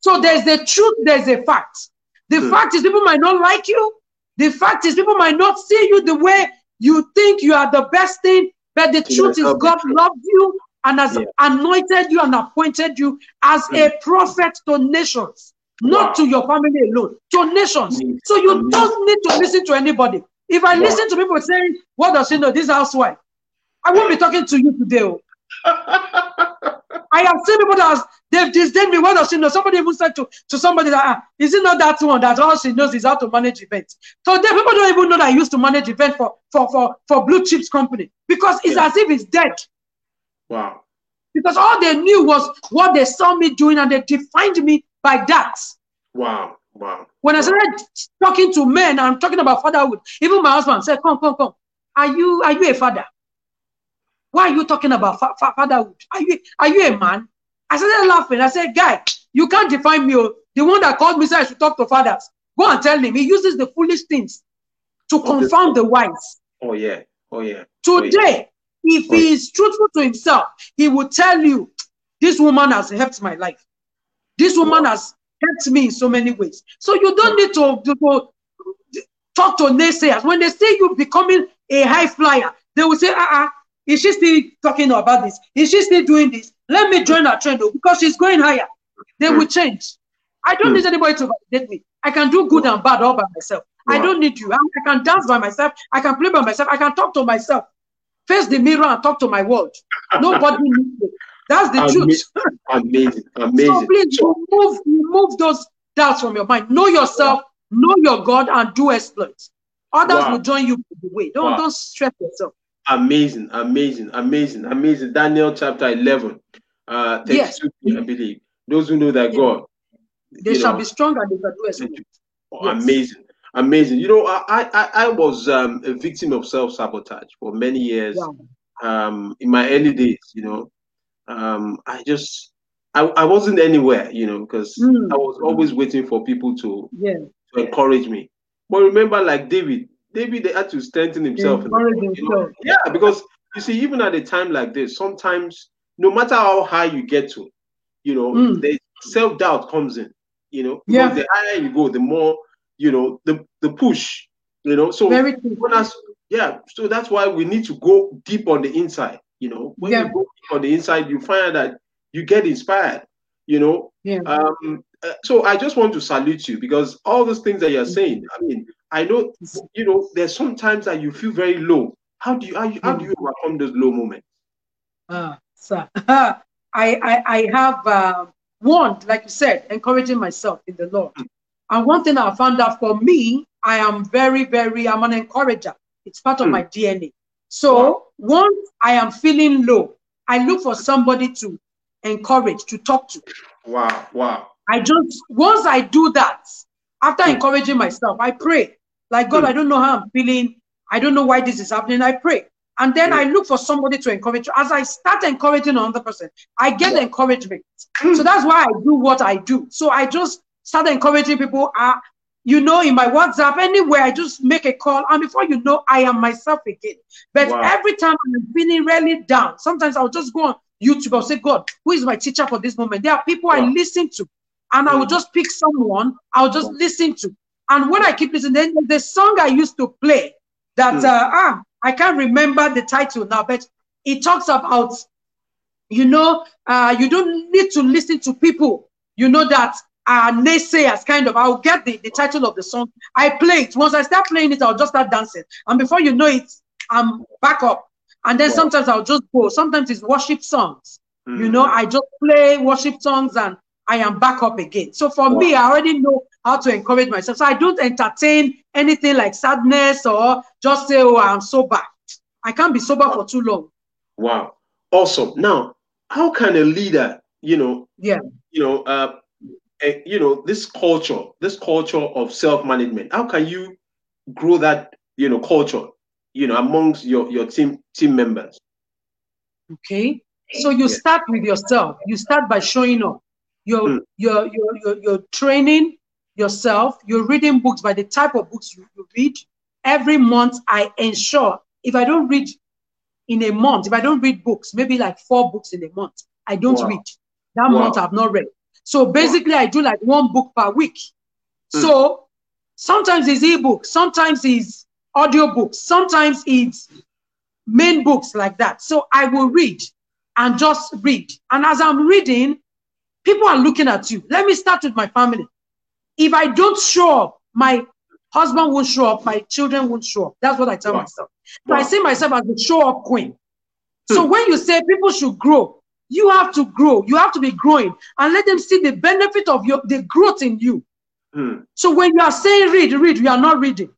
So there's the truth, there's a fact. The hmm. fact is, people might not like you. The fact is, people might not see you the way you think you are the best thing. But the truth is, God loved you and has yeah. anointed you and appointed you as mm. a prophet to nations, not to your family alone, to nations. So you don't need to listen to anybody. If I listen to people saying, What does she know? This housewife, I won't be talking to you today. Oh. I have seen people that they've disdained me. What does she know? Somebody even said to, to somebody that ah, is it not that one that all she knows is how to manage events? So people don't even know that I used to manage events for for for for blue chips company because it's yeah. as if it's dead. Wow. Because all they knew was what they saw me doing, and they defined me by that. Wow. Wow. When I started talking to men, I'm talking about fatherhood. Even my husband said, "Come, come, come. Are you are you a father? Why are you talking about fa fa fatherhood? Are you are you a man?" I started laughing. I said, "Guy, you can't define me. Oh. The one that called me said I should talk to fathers. Go and tell him. He uses the foolish things to oh, confound the wise. Oh yeah. Oh yeah. Today, oh, yeah. if oh, he is truthful to himself, he will tell you, "This woman has helped my life. This woman has helped me in so many ways. So you don't need to, to, to talk to naysayers. When they see you becoming a high flyer, they will say, uh-uh, is she still talking about this? Is she still doing this? Let me join her trend oh, because she's going higher. They will hmm. change. I don't hmm. need anybody to validate me. I can do good and bad all by myself. I don't need you. I, I can dance by myself. I can play by myself. I can talk to myself. Face the mirror and talk to my world. Nobody needs me. That's the amazing, truth. amazing, amazing. So please remove, remove those doubts from your mind. Know yourself, know your God, and do exploits. Others wow. will join you the way. Don't wow. don't stress yourself. Amazing, amazing, amazing, amazing. Daniel chapter 11, uh, yes. I believe. Those who know that yeah. God. They shall know, be strong and they shall do exploits. Oh, yes. Amazing, amazing. You know, I I, I was um, a victim of self sabotage for many years. Wow. Um, in my early days, you know, um, I just I, I wasn't anywhere, you know, because mm. I was always waiting for people to yeah. to encourage me. But remember, like David, David they had to strengthen himself. Encourage himself. You know? Yeah, because you see, even at a time like this, sometimes no matter how high you get to, you know, mm. the self doubt comes in. You know, yeah. the higher you go, the more you know the the push. You know, so Very yeah, so that's why we need to go deep on the inside. You know, when yeah. you go on the inside, you find that you get inspired. You know, yeah. Um, uh, so I just want to salute you because all those things that you're saying. I mean, I know you know there's sometimes that you feel very low. How do you how, you, how do you overcome those low moments? Uh, sir, I, I I have uh, one like you said, encouraging myself in the Lord. Mm. And one thing I found out for me, I am very very I'm an encourager. It's part of mm. my DNA. So once I am feeling low, I look for somebody to encourage, to talk to. Wow, wow. I just, once I do that, after encouraging myself, I pray. Like, God. I don't know how I'm feeling. I don't know why this is happening. I pray. And then. I look for somebody to encourage. As I start encouraging another person, I get encouragement. So that's why I do what I do. So I just start encouraging people. Uh, you know, in my WhatsApp, anywhere, I just make a call. And before you know, I am myself again. But wow. every time I'm feeling really down, sometimes I'll just go on YouTube. I'll say, God, who is my teacher for this moment? There are people wow. I listen to. And I will just pick someone I'll just wow. listen to. And when I keep listening, then the song I used to play that, mm. uh, ah, I can't remember the title now, but it talks about, you know, uh, you don't need to listen to people, you know, that uh, naysayers, kind of. I'll get the, the title of the song. I play it. Once I start playing it, I'll just start dancing. And before you know it, I'm back up. And then sometimes I'll just go. Sometimes it's worship songs. Mm. You know, I just play worship songs and I am back up again. So for wow. me, I already know how to encourage myself. So I don't entertain anything like sadness or just say, oh, I'm sober. I can't be sober wow. for too long. Wow. Awesome. Now, how can a leader, you know, yeah, you know, uh, you know this culture this culture of self-management how can you grow that you know culture you know amongst your your team team members okay so you yeah. start with yourself you start by showing up you're, mm. you're, you're, you're, you're training yourself you're reading books by the type of books you, you read every month i ensure if i don't read in a month if i don't read books maybe like four books in a month i don't wow. read that wow. month i've not read so basically, I do like one book per week. Mm. So sometimes it's ebook, sometimes it's audio books, sometimes it's main books like that. So I will read and just read. And as I'm reading, people are looking at you. Let me start with my family. If I don't show up, my husband won't show up, my children won't show up. That's what I tell wow. myself. Wow. I see myself as the show up queen. So hmm. when you say people should grow, you have to grow. You have to be growing and let them see the benefit of your the growth in you. Hmm. So when you are saying read, read, you are not reading.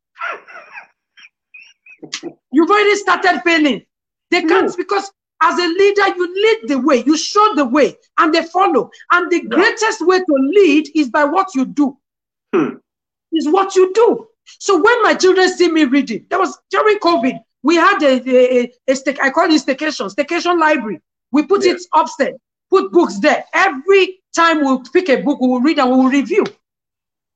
You've already started failing. They can't because as a leader, you lead the way, you show the way, and they follow. And the yeah. greatest way to lead is by what you do. Hmm. Is what you do. So when my children see me reading, that was during COVID, we had a, a, a, a I call it staycation, staycation library. We put yeah. it upstairs, put books there. Every time we pick a book, we will read and we will review.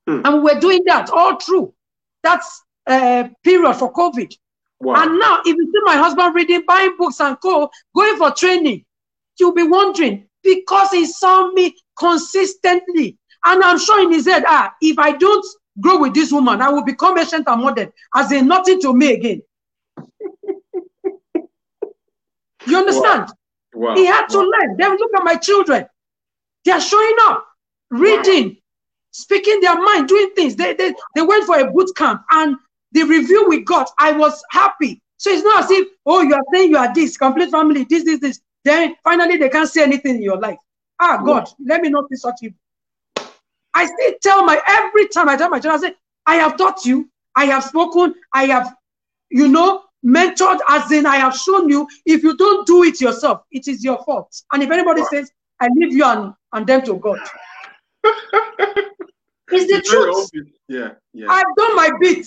Hmm. And we were doing that all through. That's a uh, period for COVID. Wow. And now, if you see my husband reading, buying books and co, going for training, you'll be wondering because he saw me consistently. And I'm sure in his head, ah, if I don't grow with this woman, I will become ancient and modern, as in nothing to me again. you understand? Wow. Wow. He had to wow. learn. Then look at my children. They are showing up, reading, speaking their mind, doing things. They, they, they went for a boot camp and the review we got, I was happy. So it's not as if, oh, you are saying you are this, complete family, this, this, this. Then finally they can't say anything in your life. Ah, God, let me not be such evil. I still tell my, every time I tell my children, I say, I have taught you, I have spoken, I have, you know, mentored, as in I have shown you. If you don't do it yourself, it is your fault. And if anybody says, I leave you and, and them to God. it's the truth. Yeah, yeah. I've done my bit.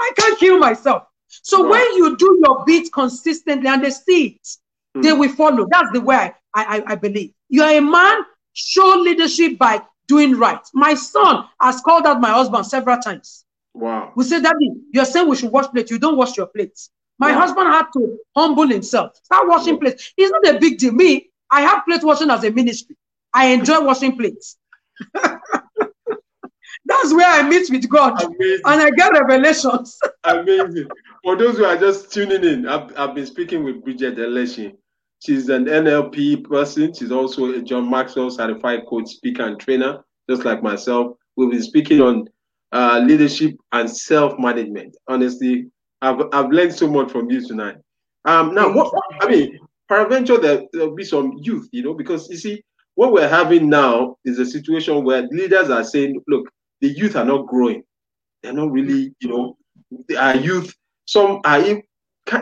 I can't kill myself. So when you do your bit consistently and they see it, mm. they will follow. That's the way I, I, I believe. You are a man, show leadership by doing right. My son has called out my husband several times. Wow. We said, Daddy, you're saying we should wash plates. You don't wash your plates. My wow. husband had to humble himself, start washing plates. It's not a big deal. Me, I have plate washing as a ministry. I enjoy washing plates. That's where I meet with God Amazing. and I get revelations. Amazing. For those who are just tuning in, I've, I've been speaking with Bridget Eleshi. She's an NLP person. She's also a John Maxwell certified coach, speaker, and trainer, just like myself. We've been speaking on uh, leadership and self management. Honestly, I've, I've learned so much from you tonight. Um, now, what, I mean, peradventure, there, there'll be some youth, you know, because you see, what we're having now is a situation where leaders are saying, look, the youth are not growing. They're not really, you know, our youth. Some are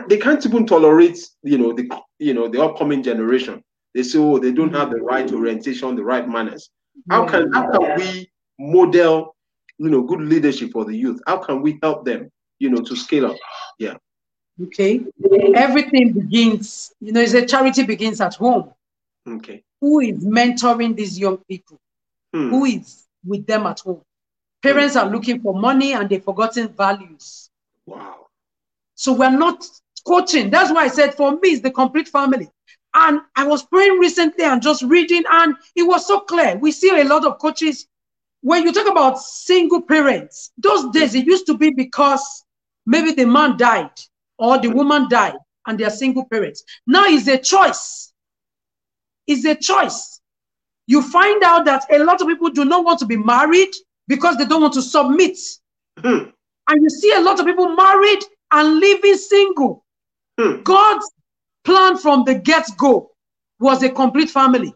they can't even tolerate, you know, the you know the upcoming generation. They say, oh, they don't have the right orientation, the right manners. How can how can we model, you know, good leadership for the youth? How can we help them, you know, to scale up? Yeah. Okay. Everything begins, you know, it's a charity begins at home. Okay. Who is mentoring these young people? Hmm. Who is with them at home? Parents are looking for money and they've forgotten values. Wow. So we're not coaching. That's why I said for me, it's the complete family. And I was praying recently and just reading, and it was so clear. We see a lot of coaches. When you talk about single parents, those days it used to be because maybe the man died or the woman died and they are single parents. Now it's a choice. It's a choice. You find out that a lot of people do not want to be married because they don't want to submit. Hmm. And you see a lot of people married and living single. Hmm. God's plan from the get go was a complete family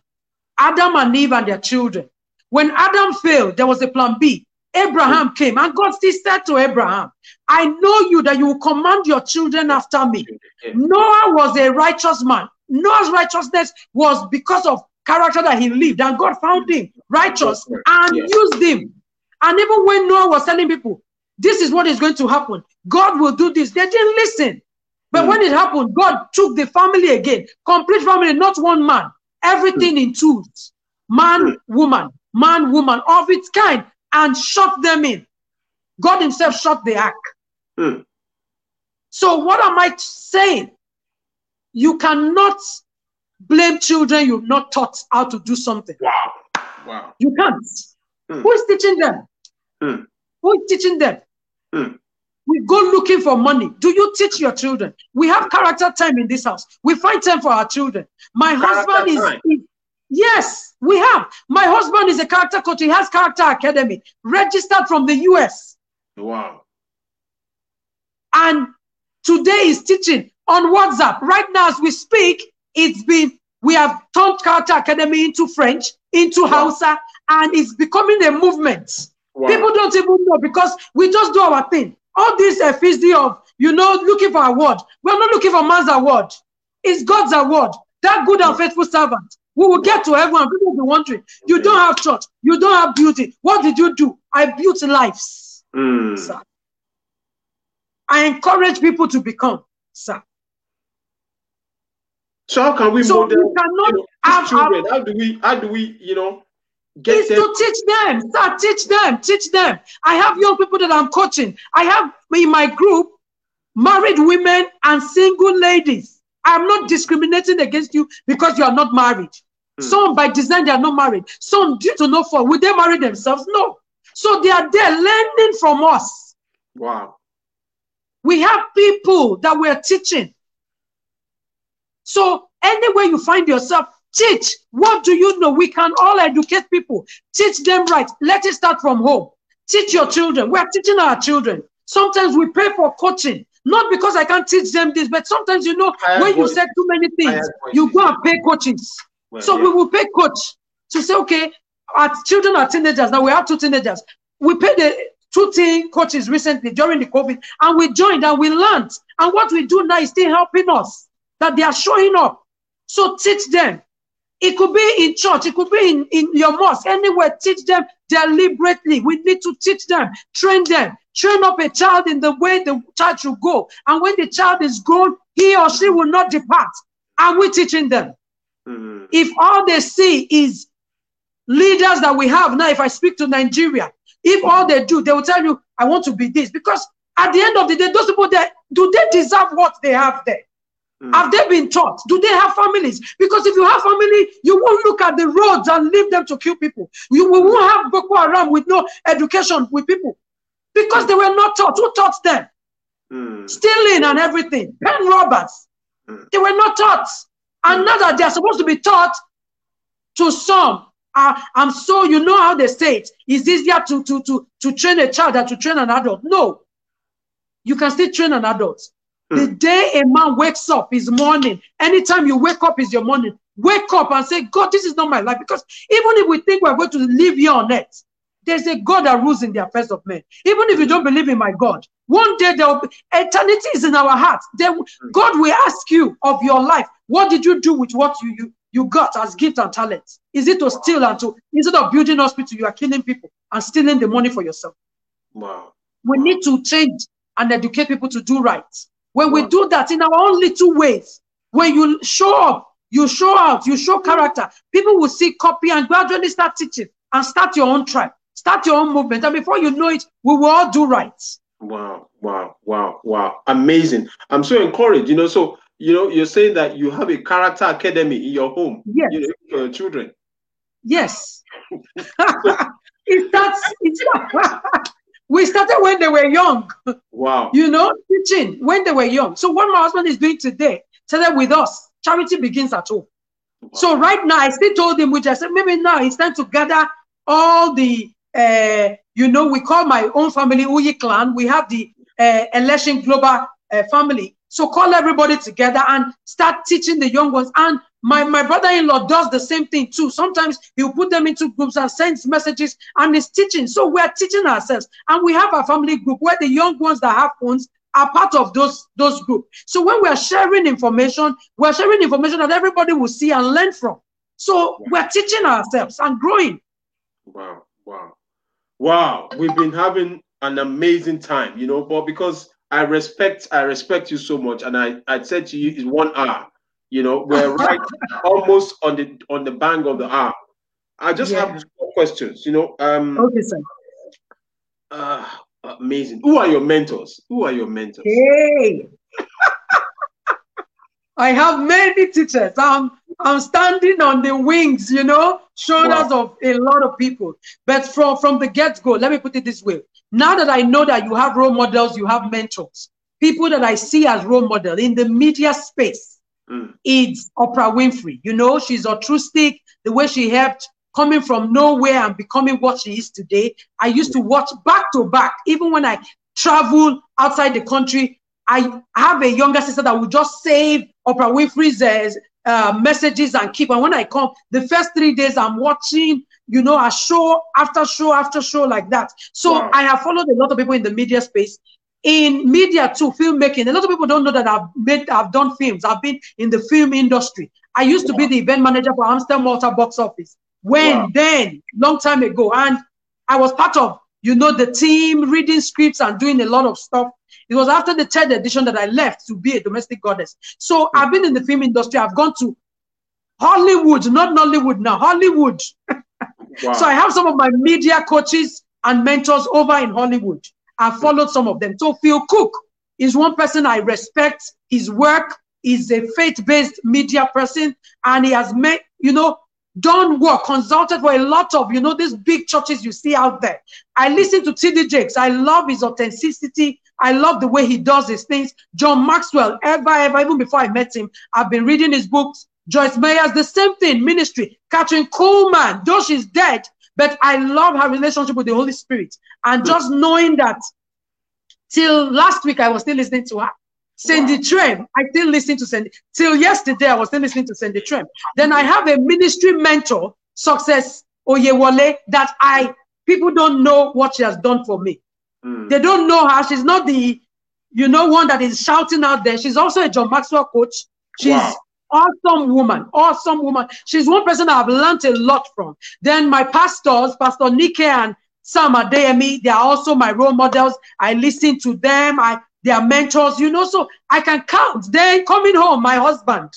Adam and Eve and their children. When Adam failed, there was a plan B. Abraham hmm. came, and God still said to Abraham, I know you that you will command your children after me. Noah was a righteous man. Noah's righteousness was because of character that he lived, and God found him righteous and yes. used him and even when Noah was telling people, this is what is going to happen, God will do this, they didn't listen. But mm. when it happened, God took the family again, complete family, not one man, everything mm. in twos man, mm. woman, man, woman, of its kind, and shut them in. God Himself shut the ark. Mm. So, what am I saying? You cannot blame children you've not taught how to do something. Wow. Wow. You can't. Mm. Who is teaching them? Hmm. Who is teaching them? Hmm. We go looking for money. Do you teach your children? We have character time in this house. We find time for our children. My character husband is, is, yes, we have. My husband is a character coach. He has character academy registered from the US. Wow. And today is teaching on WhatsApp. Right now, as we speak, it's been we have turned Character Academy into French, into wow. Hausa, and it's becoming a movement. Wow. People don't even know because we just do our thing. All this uh, of, you know, looking for a word. We're not looking for man's award. It's God's award. That good and faithful servant. We will get to heaven people will be wondering, you don't have church, you don't have beauty. What did you do? I built lives. Mm. Sir. I encourage people to become, sir. So how can we so model we cannot you know, have, children? how do we how do we, you know, get them? to teach them, sir, teach them, teach them. I have young people that I'm coaching. I have in my group married women and single ladies. I'm not discriminating against you because you are not married. Hmm. Some by design they are not married. Some due to no fault. Will they marry themselves? No. So they are there learning from us. Wow. We have people that we're teaching. So anywhere you find yourself, teach. What do you know? We can all educate people. Teach them right. Let it start from home. Teach your children. We're teaching our children. Sometimes we pay for coaching. Not because I can't teach them this, but sometimes you know when you said too many things, you go and pay coaches. Well, so yeah. we will pay coach to say, okay, our children are teenagers. Now we have two teenagers. We paid the two teen coaches recently during the COVID, and we joined and we learned. And what we do now is still helping us that they are showing up. So teach them. It could be in church, it could be in, in your mosque, anywhere. Teach them deliberately. We need to teach them, train them, train up a child in the way the child should go. And when the child is grown, he or she will not depart. Are we teaching them? Mm-hmm. If all they see is leaders that we have now, if I speak to Nigeria, if all they do, they will tell you, I want to be this. Because at the end of the day, those people there, do they deserve what they have there? Mm. Have they been taught? Do they have families? Because if you have family, you won't look at the roads and leave them to kill people. You won't have Boko Haram with no education with people. Because they were not taught. Who taught them? Mm. Stealing and everything. Pen robbers. Mm. They were not taught. And now that they are supposed to be taught to some, uh, I'm so you know how they say it. It's easier to, to, to, to train a child than to train an adult. No. You can still train an adult. Mm. The day a man wakes up is morning. Anytime you wake up is your morning. Wake up and say, God, this is not my life. Because even if we think we're going to live here on earth, there's a God that rules in the affairs of men. Even if you don't believe in my God, one day there will be eternity is in our hearts. Then God will ask you of your life. What did you do with what you you, you got as gift and talent? Is it to steal and to instead of building hospital, you are killing people and stealing the money for yourself? Wow. We wow. need to change and educate people to do right. When wow. we do that in our own little ways, when you show up, you show out, you show character, people will see copy and gradually start teaching and start your own tribe. Start your own movement. And before you know it, we will all do right. Wow, wow, wow, wow. Amazing. I'm so encouraged. You know, so you know, you're saying that you have a character academy in your home. Yes. You know, for your children. Yes. it starts, it we started when they were young. Wow. You know, teaching when they were young. So what my husband is doing today, started with us. Charity begins at home. Wow. So right now, I still told him, which I said, maybe now it's time to gather all the uh, you know, we call my own family Uyi clan. We have the uh, election global uh, family. So call everybody together and start teaching the young ones. And my, my brother-in-law does the same thing too. Sometimes he'll put them into groups and sends messages and is teaching. So we're teaching ourselves. And we have a family group where the young ones that have phones are part of those those groups. So when we're sharing information, we're sharing information that everybody will see and learn from. So we're teaching ourselves and growing. Wow, wow. Wow, we've been having an amazing time, you know, but because I respect I respect you so much, and I, I said to you it's one hour. You know, we're right almost on the on the bang of the hour. I just yeah. have two questions, you know. Um okay, sir. Uh amazing. Who are your mentors? Who are your mentors? Hey. I have many teachers. I'm I'm standing on the wings, you know, shoulders wow. of a lot of people. But from, from the get-go, let me put it this way. Now that I know that you have role models, you have mentors, people that I see as role model in the media space, mm. it's Oprah Winfrey. You know, she's altruistic, the way she helped coming from nowhere and becoming what she is today. I used to watch back to back, even when I travel outside the country, I have a younger sister that will just save Oprah Winfrey's uh, uh, messages and keep. And when I come, the first three days I'm watching, you know, a show after show after show like that. So wow. I have followed a lot of people in the media space. In media too, filmmaking. A lot of people don't know that I've made, I've done films. I've been in the film industry. I used wow. to be the event manager for Amstel Malta box office. When wow. then, long time ago, and I was part of, you know, the team reading scripts and doing a lot of stuff it was after the third edition that I left to be a domestic goddess. So I've been in the film industry. I've gone to Hollywood, not Nollywood now, Hollywood. Wow. so I have some of my media coaches and mentors over in Hollywood. I've followed some of them. So Phil Cooke is one person I respect. His work is a faith-based media person, and he has made, you know, done work, consulted for a lot of, you know, these big churches you see out there. I listen to TD Jakes. I love his authenticity. I love the way he does his things. John Maxwell, ever, ever, even before I met him, I've been reading his books. Joyce Meyers, the same thing, ministry. Kathryn Kuhlman, though she's dead, but I love her relationship with the Holy Spirit. And hmm. just knowing that till last week, I was still listening to her. Cindy wow. Trimm, I still listen to Cindy. Till yesterday, I was still listening to Cindy Trimm. Then I have a ministry mentor, Success Oyewole, that I people don't know what she has done for me. Mm. They don't know her. She's not the, you know, one that is shouting out there. She's also a John Maxwell coach. She's wow. awesome woman, awesome woman. She's one person I've learned a lot from. Then my pastors, Pastor Nike and Sam Adeyemi, they are also my role models. I listen to them. I they are mentors, you know, so I can count. Then coming home, my husband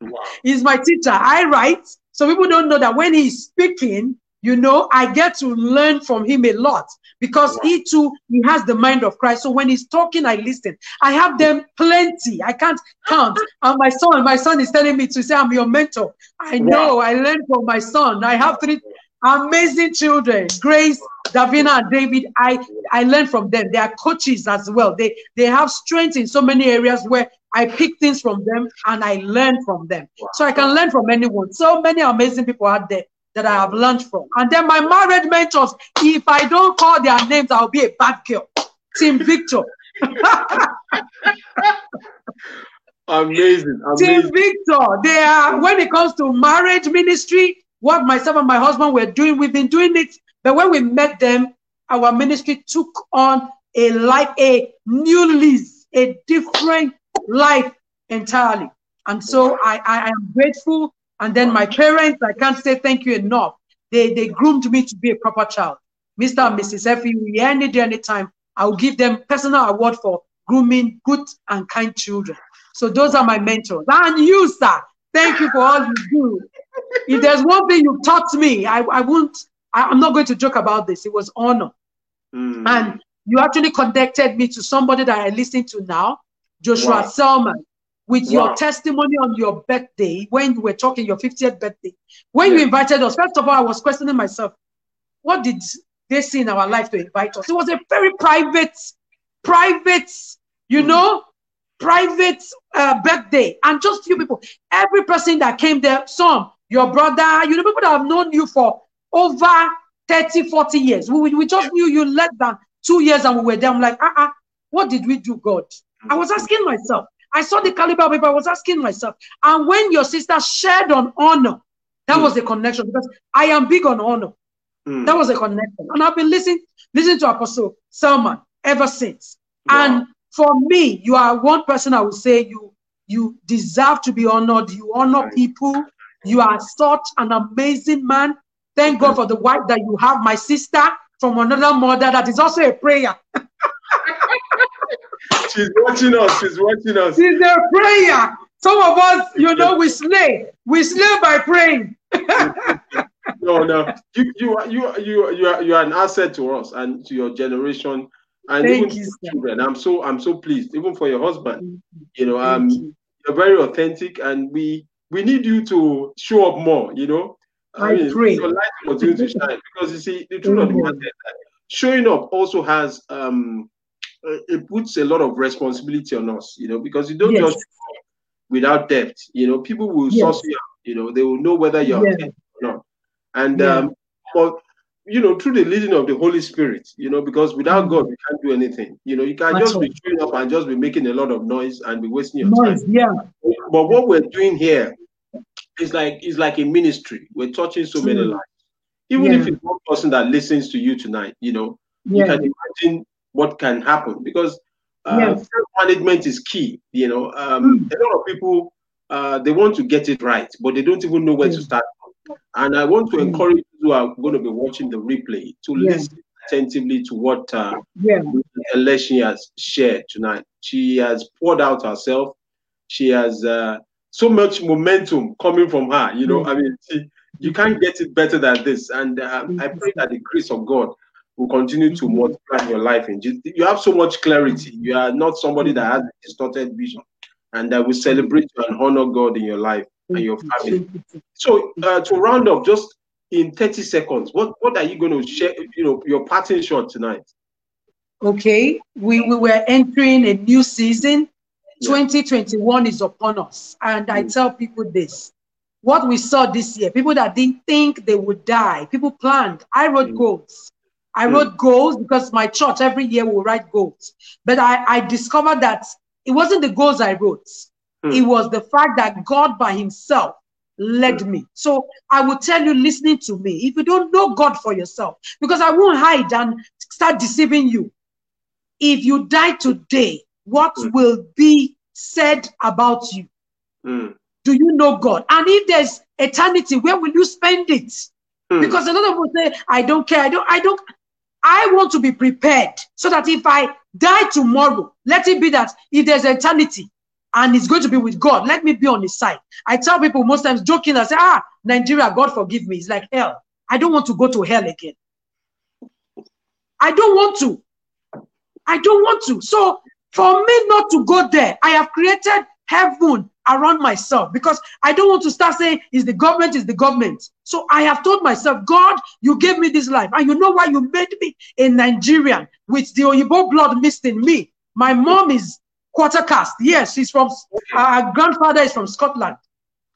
wow. is my teacher. I write. So people don't know that when he's speaking, you know, I get to learn from him a lot because he too he has the mind of Christ. So when he's talking, I listen. I have them plenty. I can't count. And my son, my son is telling me to say, I'm your mentor. I know. I learned from my son. I have three amazing children, Grace, Davina, and David. I I learn from them. They are coaches as well. They they have strength in so many areas where I pick things from them and I learn from them. So I can learn from anyone. So many amazing people out there that I have learned from. And then my married mentors, if I don't call their names, I'll be a bad girl. Team Victor. amazing, amazing. Team Victor. They are when it comes to marriage ministry, what myself and my husband were doing, we've been doing it. But when we met them, our ministry took on a life, a new lease, a different life entirely. And so I, I am grateful and then my parents, I can't say thank you enough. They, they groomed me to be a proper child. Mr. and Mrs. Effie, we any day, anytime, I will give them personal award for grooming good and kind children. So those are my mentors. And you, sir, thank you for all you do. If there's one thing you taught me, I, I won't, I, am not going to joke about this. It was honor. Mm. And you actually connected me to somebody that I listen to now, Joshua wow. Selman with wow. your testimony on your birthday when you were talking your 50th birthday. When yeah. you invited us, first of all, I was questioning myself, what did they see in our life to invite us? It was a very private, private, you mm. know, private uh, birthday, and just few people. Every person that came there, some, your brother, you know, people that have known you for over 30, 40 years. We, we just knew you less than two years and we were there. I'm like, uh-uh, what did we do, God? I was asking myself, I saw the caliber of people. I was asking myself, and when your sister shared on honor, that mm. was a connection because I am big on honor. Mm. That was a connection. And I've been listening, listening to Apostle Selman ever since. Wow. And for me, you are one person I would say you you deserve to be honored. You honor people. You are such an amazing man. Thank God for the wife that you have, my sister from another mother that is also a prayer. She's watching us. She's watching us. She's a prayer. Some of us, you know, we slay. We slay by praying. no, no. You, you, you, you, you are, you are an asset to us and to your generation, and Thank even you, children. I'm so, I'm so pleased. Even for your husband, you know, um, you. you're very authentic, and we, we need you to show up more. You know, I, I mean, pray. Your light continue to shine because you see, the truth of the matter showing up also has um uh, it puts a lot of responsibility on us, you know, because you don't yes. just without debt, you know, people will yes. source you out, you know, they will know whether you're yes. or not. And yes. um, but you know, through the leading of the Holy Spirit, you know, because without God, we can't do anything. You know, you can That's just be showing up and just be making a lot of noise and be wasting your noise, time. Yeah. But what we're doing here is like it's like a ministry. We're touching so many lives. Even yeah. if it's one person that listens to you tonight, you know, yeah. you can imagine what can happen because uh, yes. management is key. You know, um, mm. a lot of people uh, they want to get it right, but they don't even know where to start. And I want to mm. encourage you who are going to be watching the replay to listen attentively to what uh, yeah. has shared tonight. She has poured out herself. She has uh, so much momentum coming from her. You know, mm. I mean, she, you can't get it better than this. And uh, I pray that the grace of God will continue to mm-hmm. multiply your life. And you have so much clarity. You are not somebody that has a distorted vision, and that will celebrate you and honor God in your life and your family. So, uh, to round up, just in 30 seconds, what, what are you going to share, you know, your parting shot tonight? Okay, we, we were entering a new season. Yeah. 2021 is upon us. And I mm. tell people this what we saw this year, people that didn't think they would die, people planned. I wrote mm. goals. I mm. wrote goals because my church every year will write goals. But I, I discovered that it wasn't the goals I wrote. It was the fact that God by himself led me. So I will tell you, listening to me, if you don't know God for yourself, because I won't hide and start deceiving you. If you die today, what mm. will be said about you? Mm. Do you know God? And if there's eternity, where will you spend it? Mm. Because a lot of people say, I don't care. I don't, I don't, I want to be prepared so that if I die tomorrow, let it be that if there's eternity, and it's going to be with God. Let me be on his side. I tell people most times joking, I say, ah, Nigeria, God forgive me. It's like hell. I don't want to go to hell again. I don't want to. I don't want to. So for me not to go there, I have created heaven around myself because I don't want to start saying is the government is the government. So I have told myself, God, you gave me this life, and you know why you made me a Nigerian with the Oyibo blood mixed in me. My mom is quarter caste. Yes, she's from, her grandfather is from Scotland.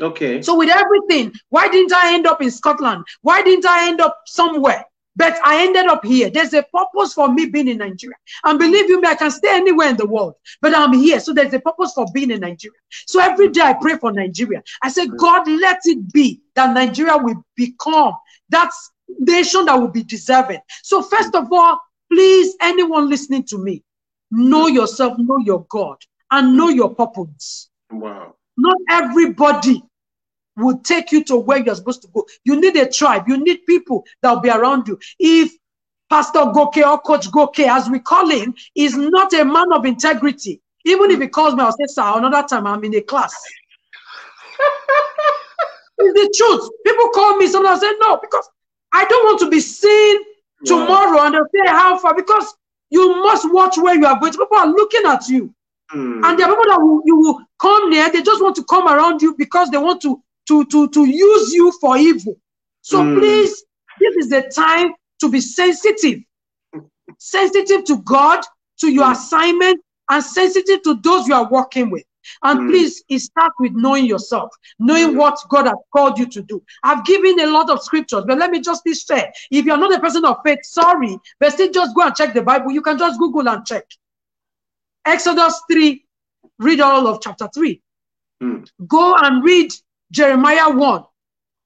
Okay. So with everything, why didn't I end up in Scotland? Why didn't I end up somewhere? But I ended up here. There's a purpose for me being in Nigeria. And believe you me, I can stay anywhere in the world, but I'm here. So there's a purpose for being in Nigeria. So every day I pray for Nigeria. I say, God, let it be that Nigeria will become that nation that will be deserving. So first of all, please, anyone listening to me, Know yourself, know your God, and know your purpose. Wow. Not everybody will take you to where you're supposed to go. You need a tribe, you need people that will be around you. If Pastor Goke or Coach Goke, as we call him, is not a man of integrity, even if he calls me, I'll say, Sir, another time I'm in a class. it's the truth. People call me, sometimes I say, No, because I don't want to be seen tomorrow and they'll say, How far? Because you must watch where you are going. People are looking at you. Mm. And there are people that will, you will come near, they just want to come around you because they want to, to, to, to use you for evil. So mm. please, this is the time to be sensitive. sensitive to God, to your mm. assignment, and sensitive to those you are working with. And mm. please, it starts with knowing yourself, knowing mm. what God has called you to do. I've given a lot of scriptures, but let me just be fair. If you're not a person of faith, sorry, but still just go and check the Bible. You can just Google and check. Exodus 3, read all of chapter 3. Mm. Go and read Jeremiah 1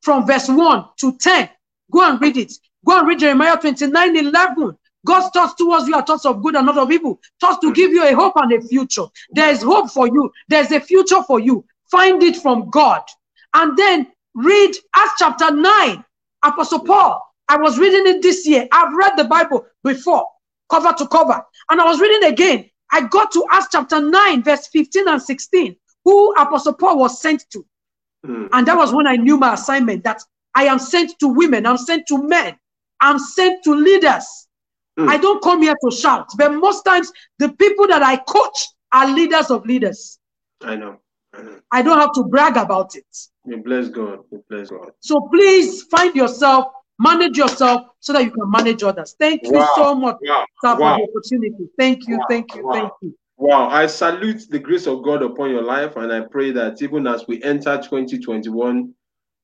from verse 1 to 10. Go and read it. Go and read Jeremiah 29 11. God's thoughts towards you are thoughts of good and not of evil, thoughts to give you a hope and a future. There is hope for you, there's a future for you. Find it from God. And then read Acts chapter 9. Apostle Paul, I was reading it this year. I've read the Bible before, cover to cover. And I was reading again. I got to Acts chapter 9, verse 15 and 16, who Apostle Paul was sent to. Mm. And that was when I knew my assignment that I am sent to women, I'm sent to men, I'm sent to leaders. Mm. I don't come here to shout, but most times the people that I coach are leaders of leaders. I know. I, know. I don't have to brag about it. We bless God. We bless God. So please find yourself, manage yourself so that you can manage others. Thank you wow. so much wow. Sir, wow. for the opportunity. Thank you, thank you, thank you. Wow, I salute the grace of God upon your life, and I pray that even as we enter 2021,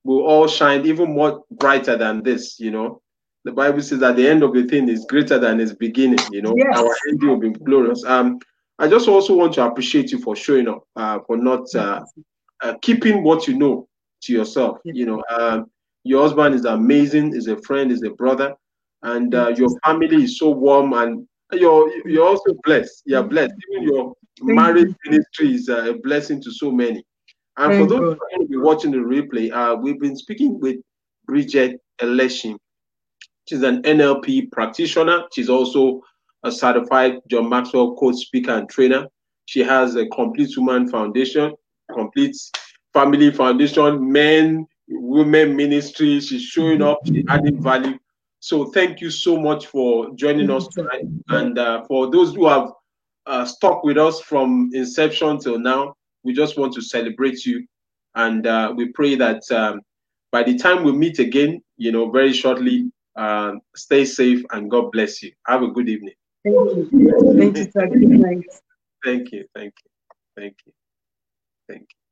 we'll all shine even more brighter than this, you know, the Bible says that the end of the thing is greater than its beginning. You know, yes. our ending will be glorious. Um, I just also want to appreciate you for showing up, uh, for not uh, uh, keeping what you know to yourself. You know, um, your husband is amazing, is a friend, is a brother, and uh, your family is so warm, and you're you're also blessed. You're blessed. Even your marriage ministry is a blessing to so many. And for those who will be watching the replay, uh, we've been speaking with Bridget Eleshim. She's an NLP practitioner. She's also a certified John Maxwell coach, speaker, and trainer. She has a Complete Woman Foundation, Complete Family Foundation, men, women ministry. She's showing up, she's adding value. So thank you so much for joining us tonight. And uh, for those who have uh, stuck with us from inception till now, we just want to celebrate you. And uh, we pray that um, by the time we meet again, you know, very shortly, uh, stay safe and God bless you. Have a good evening. Thank you. Thank you, sir. Good night. Thank you. Thank you. Thank you. Thank you.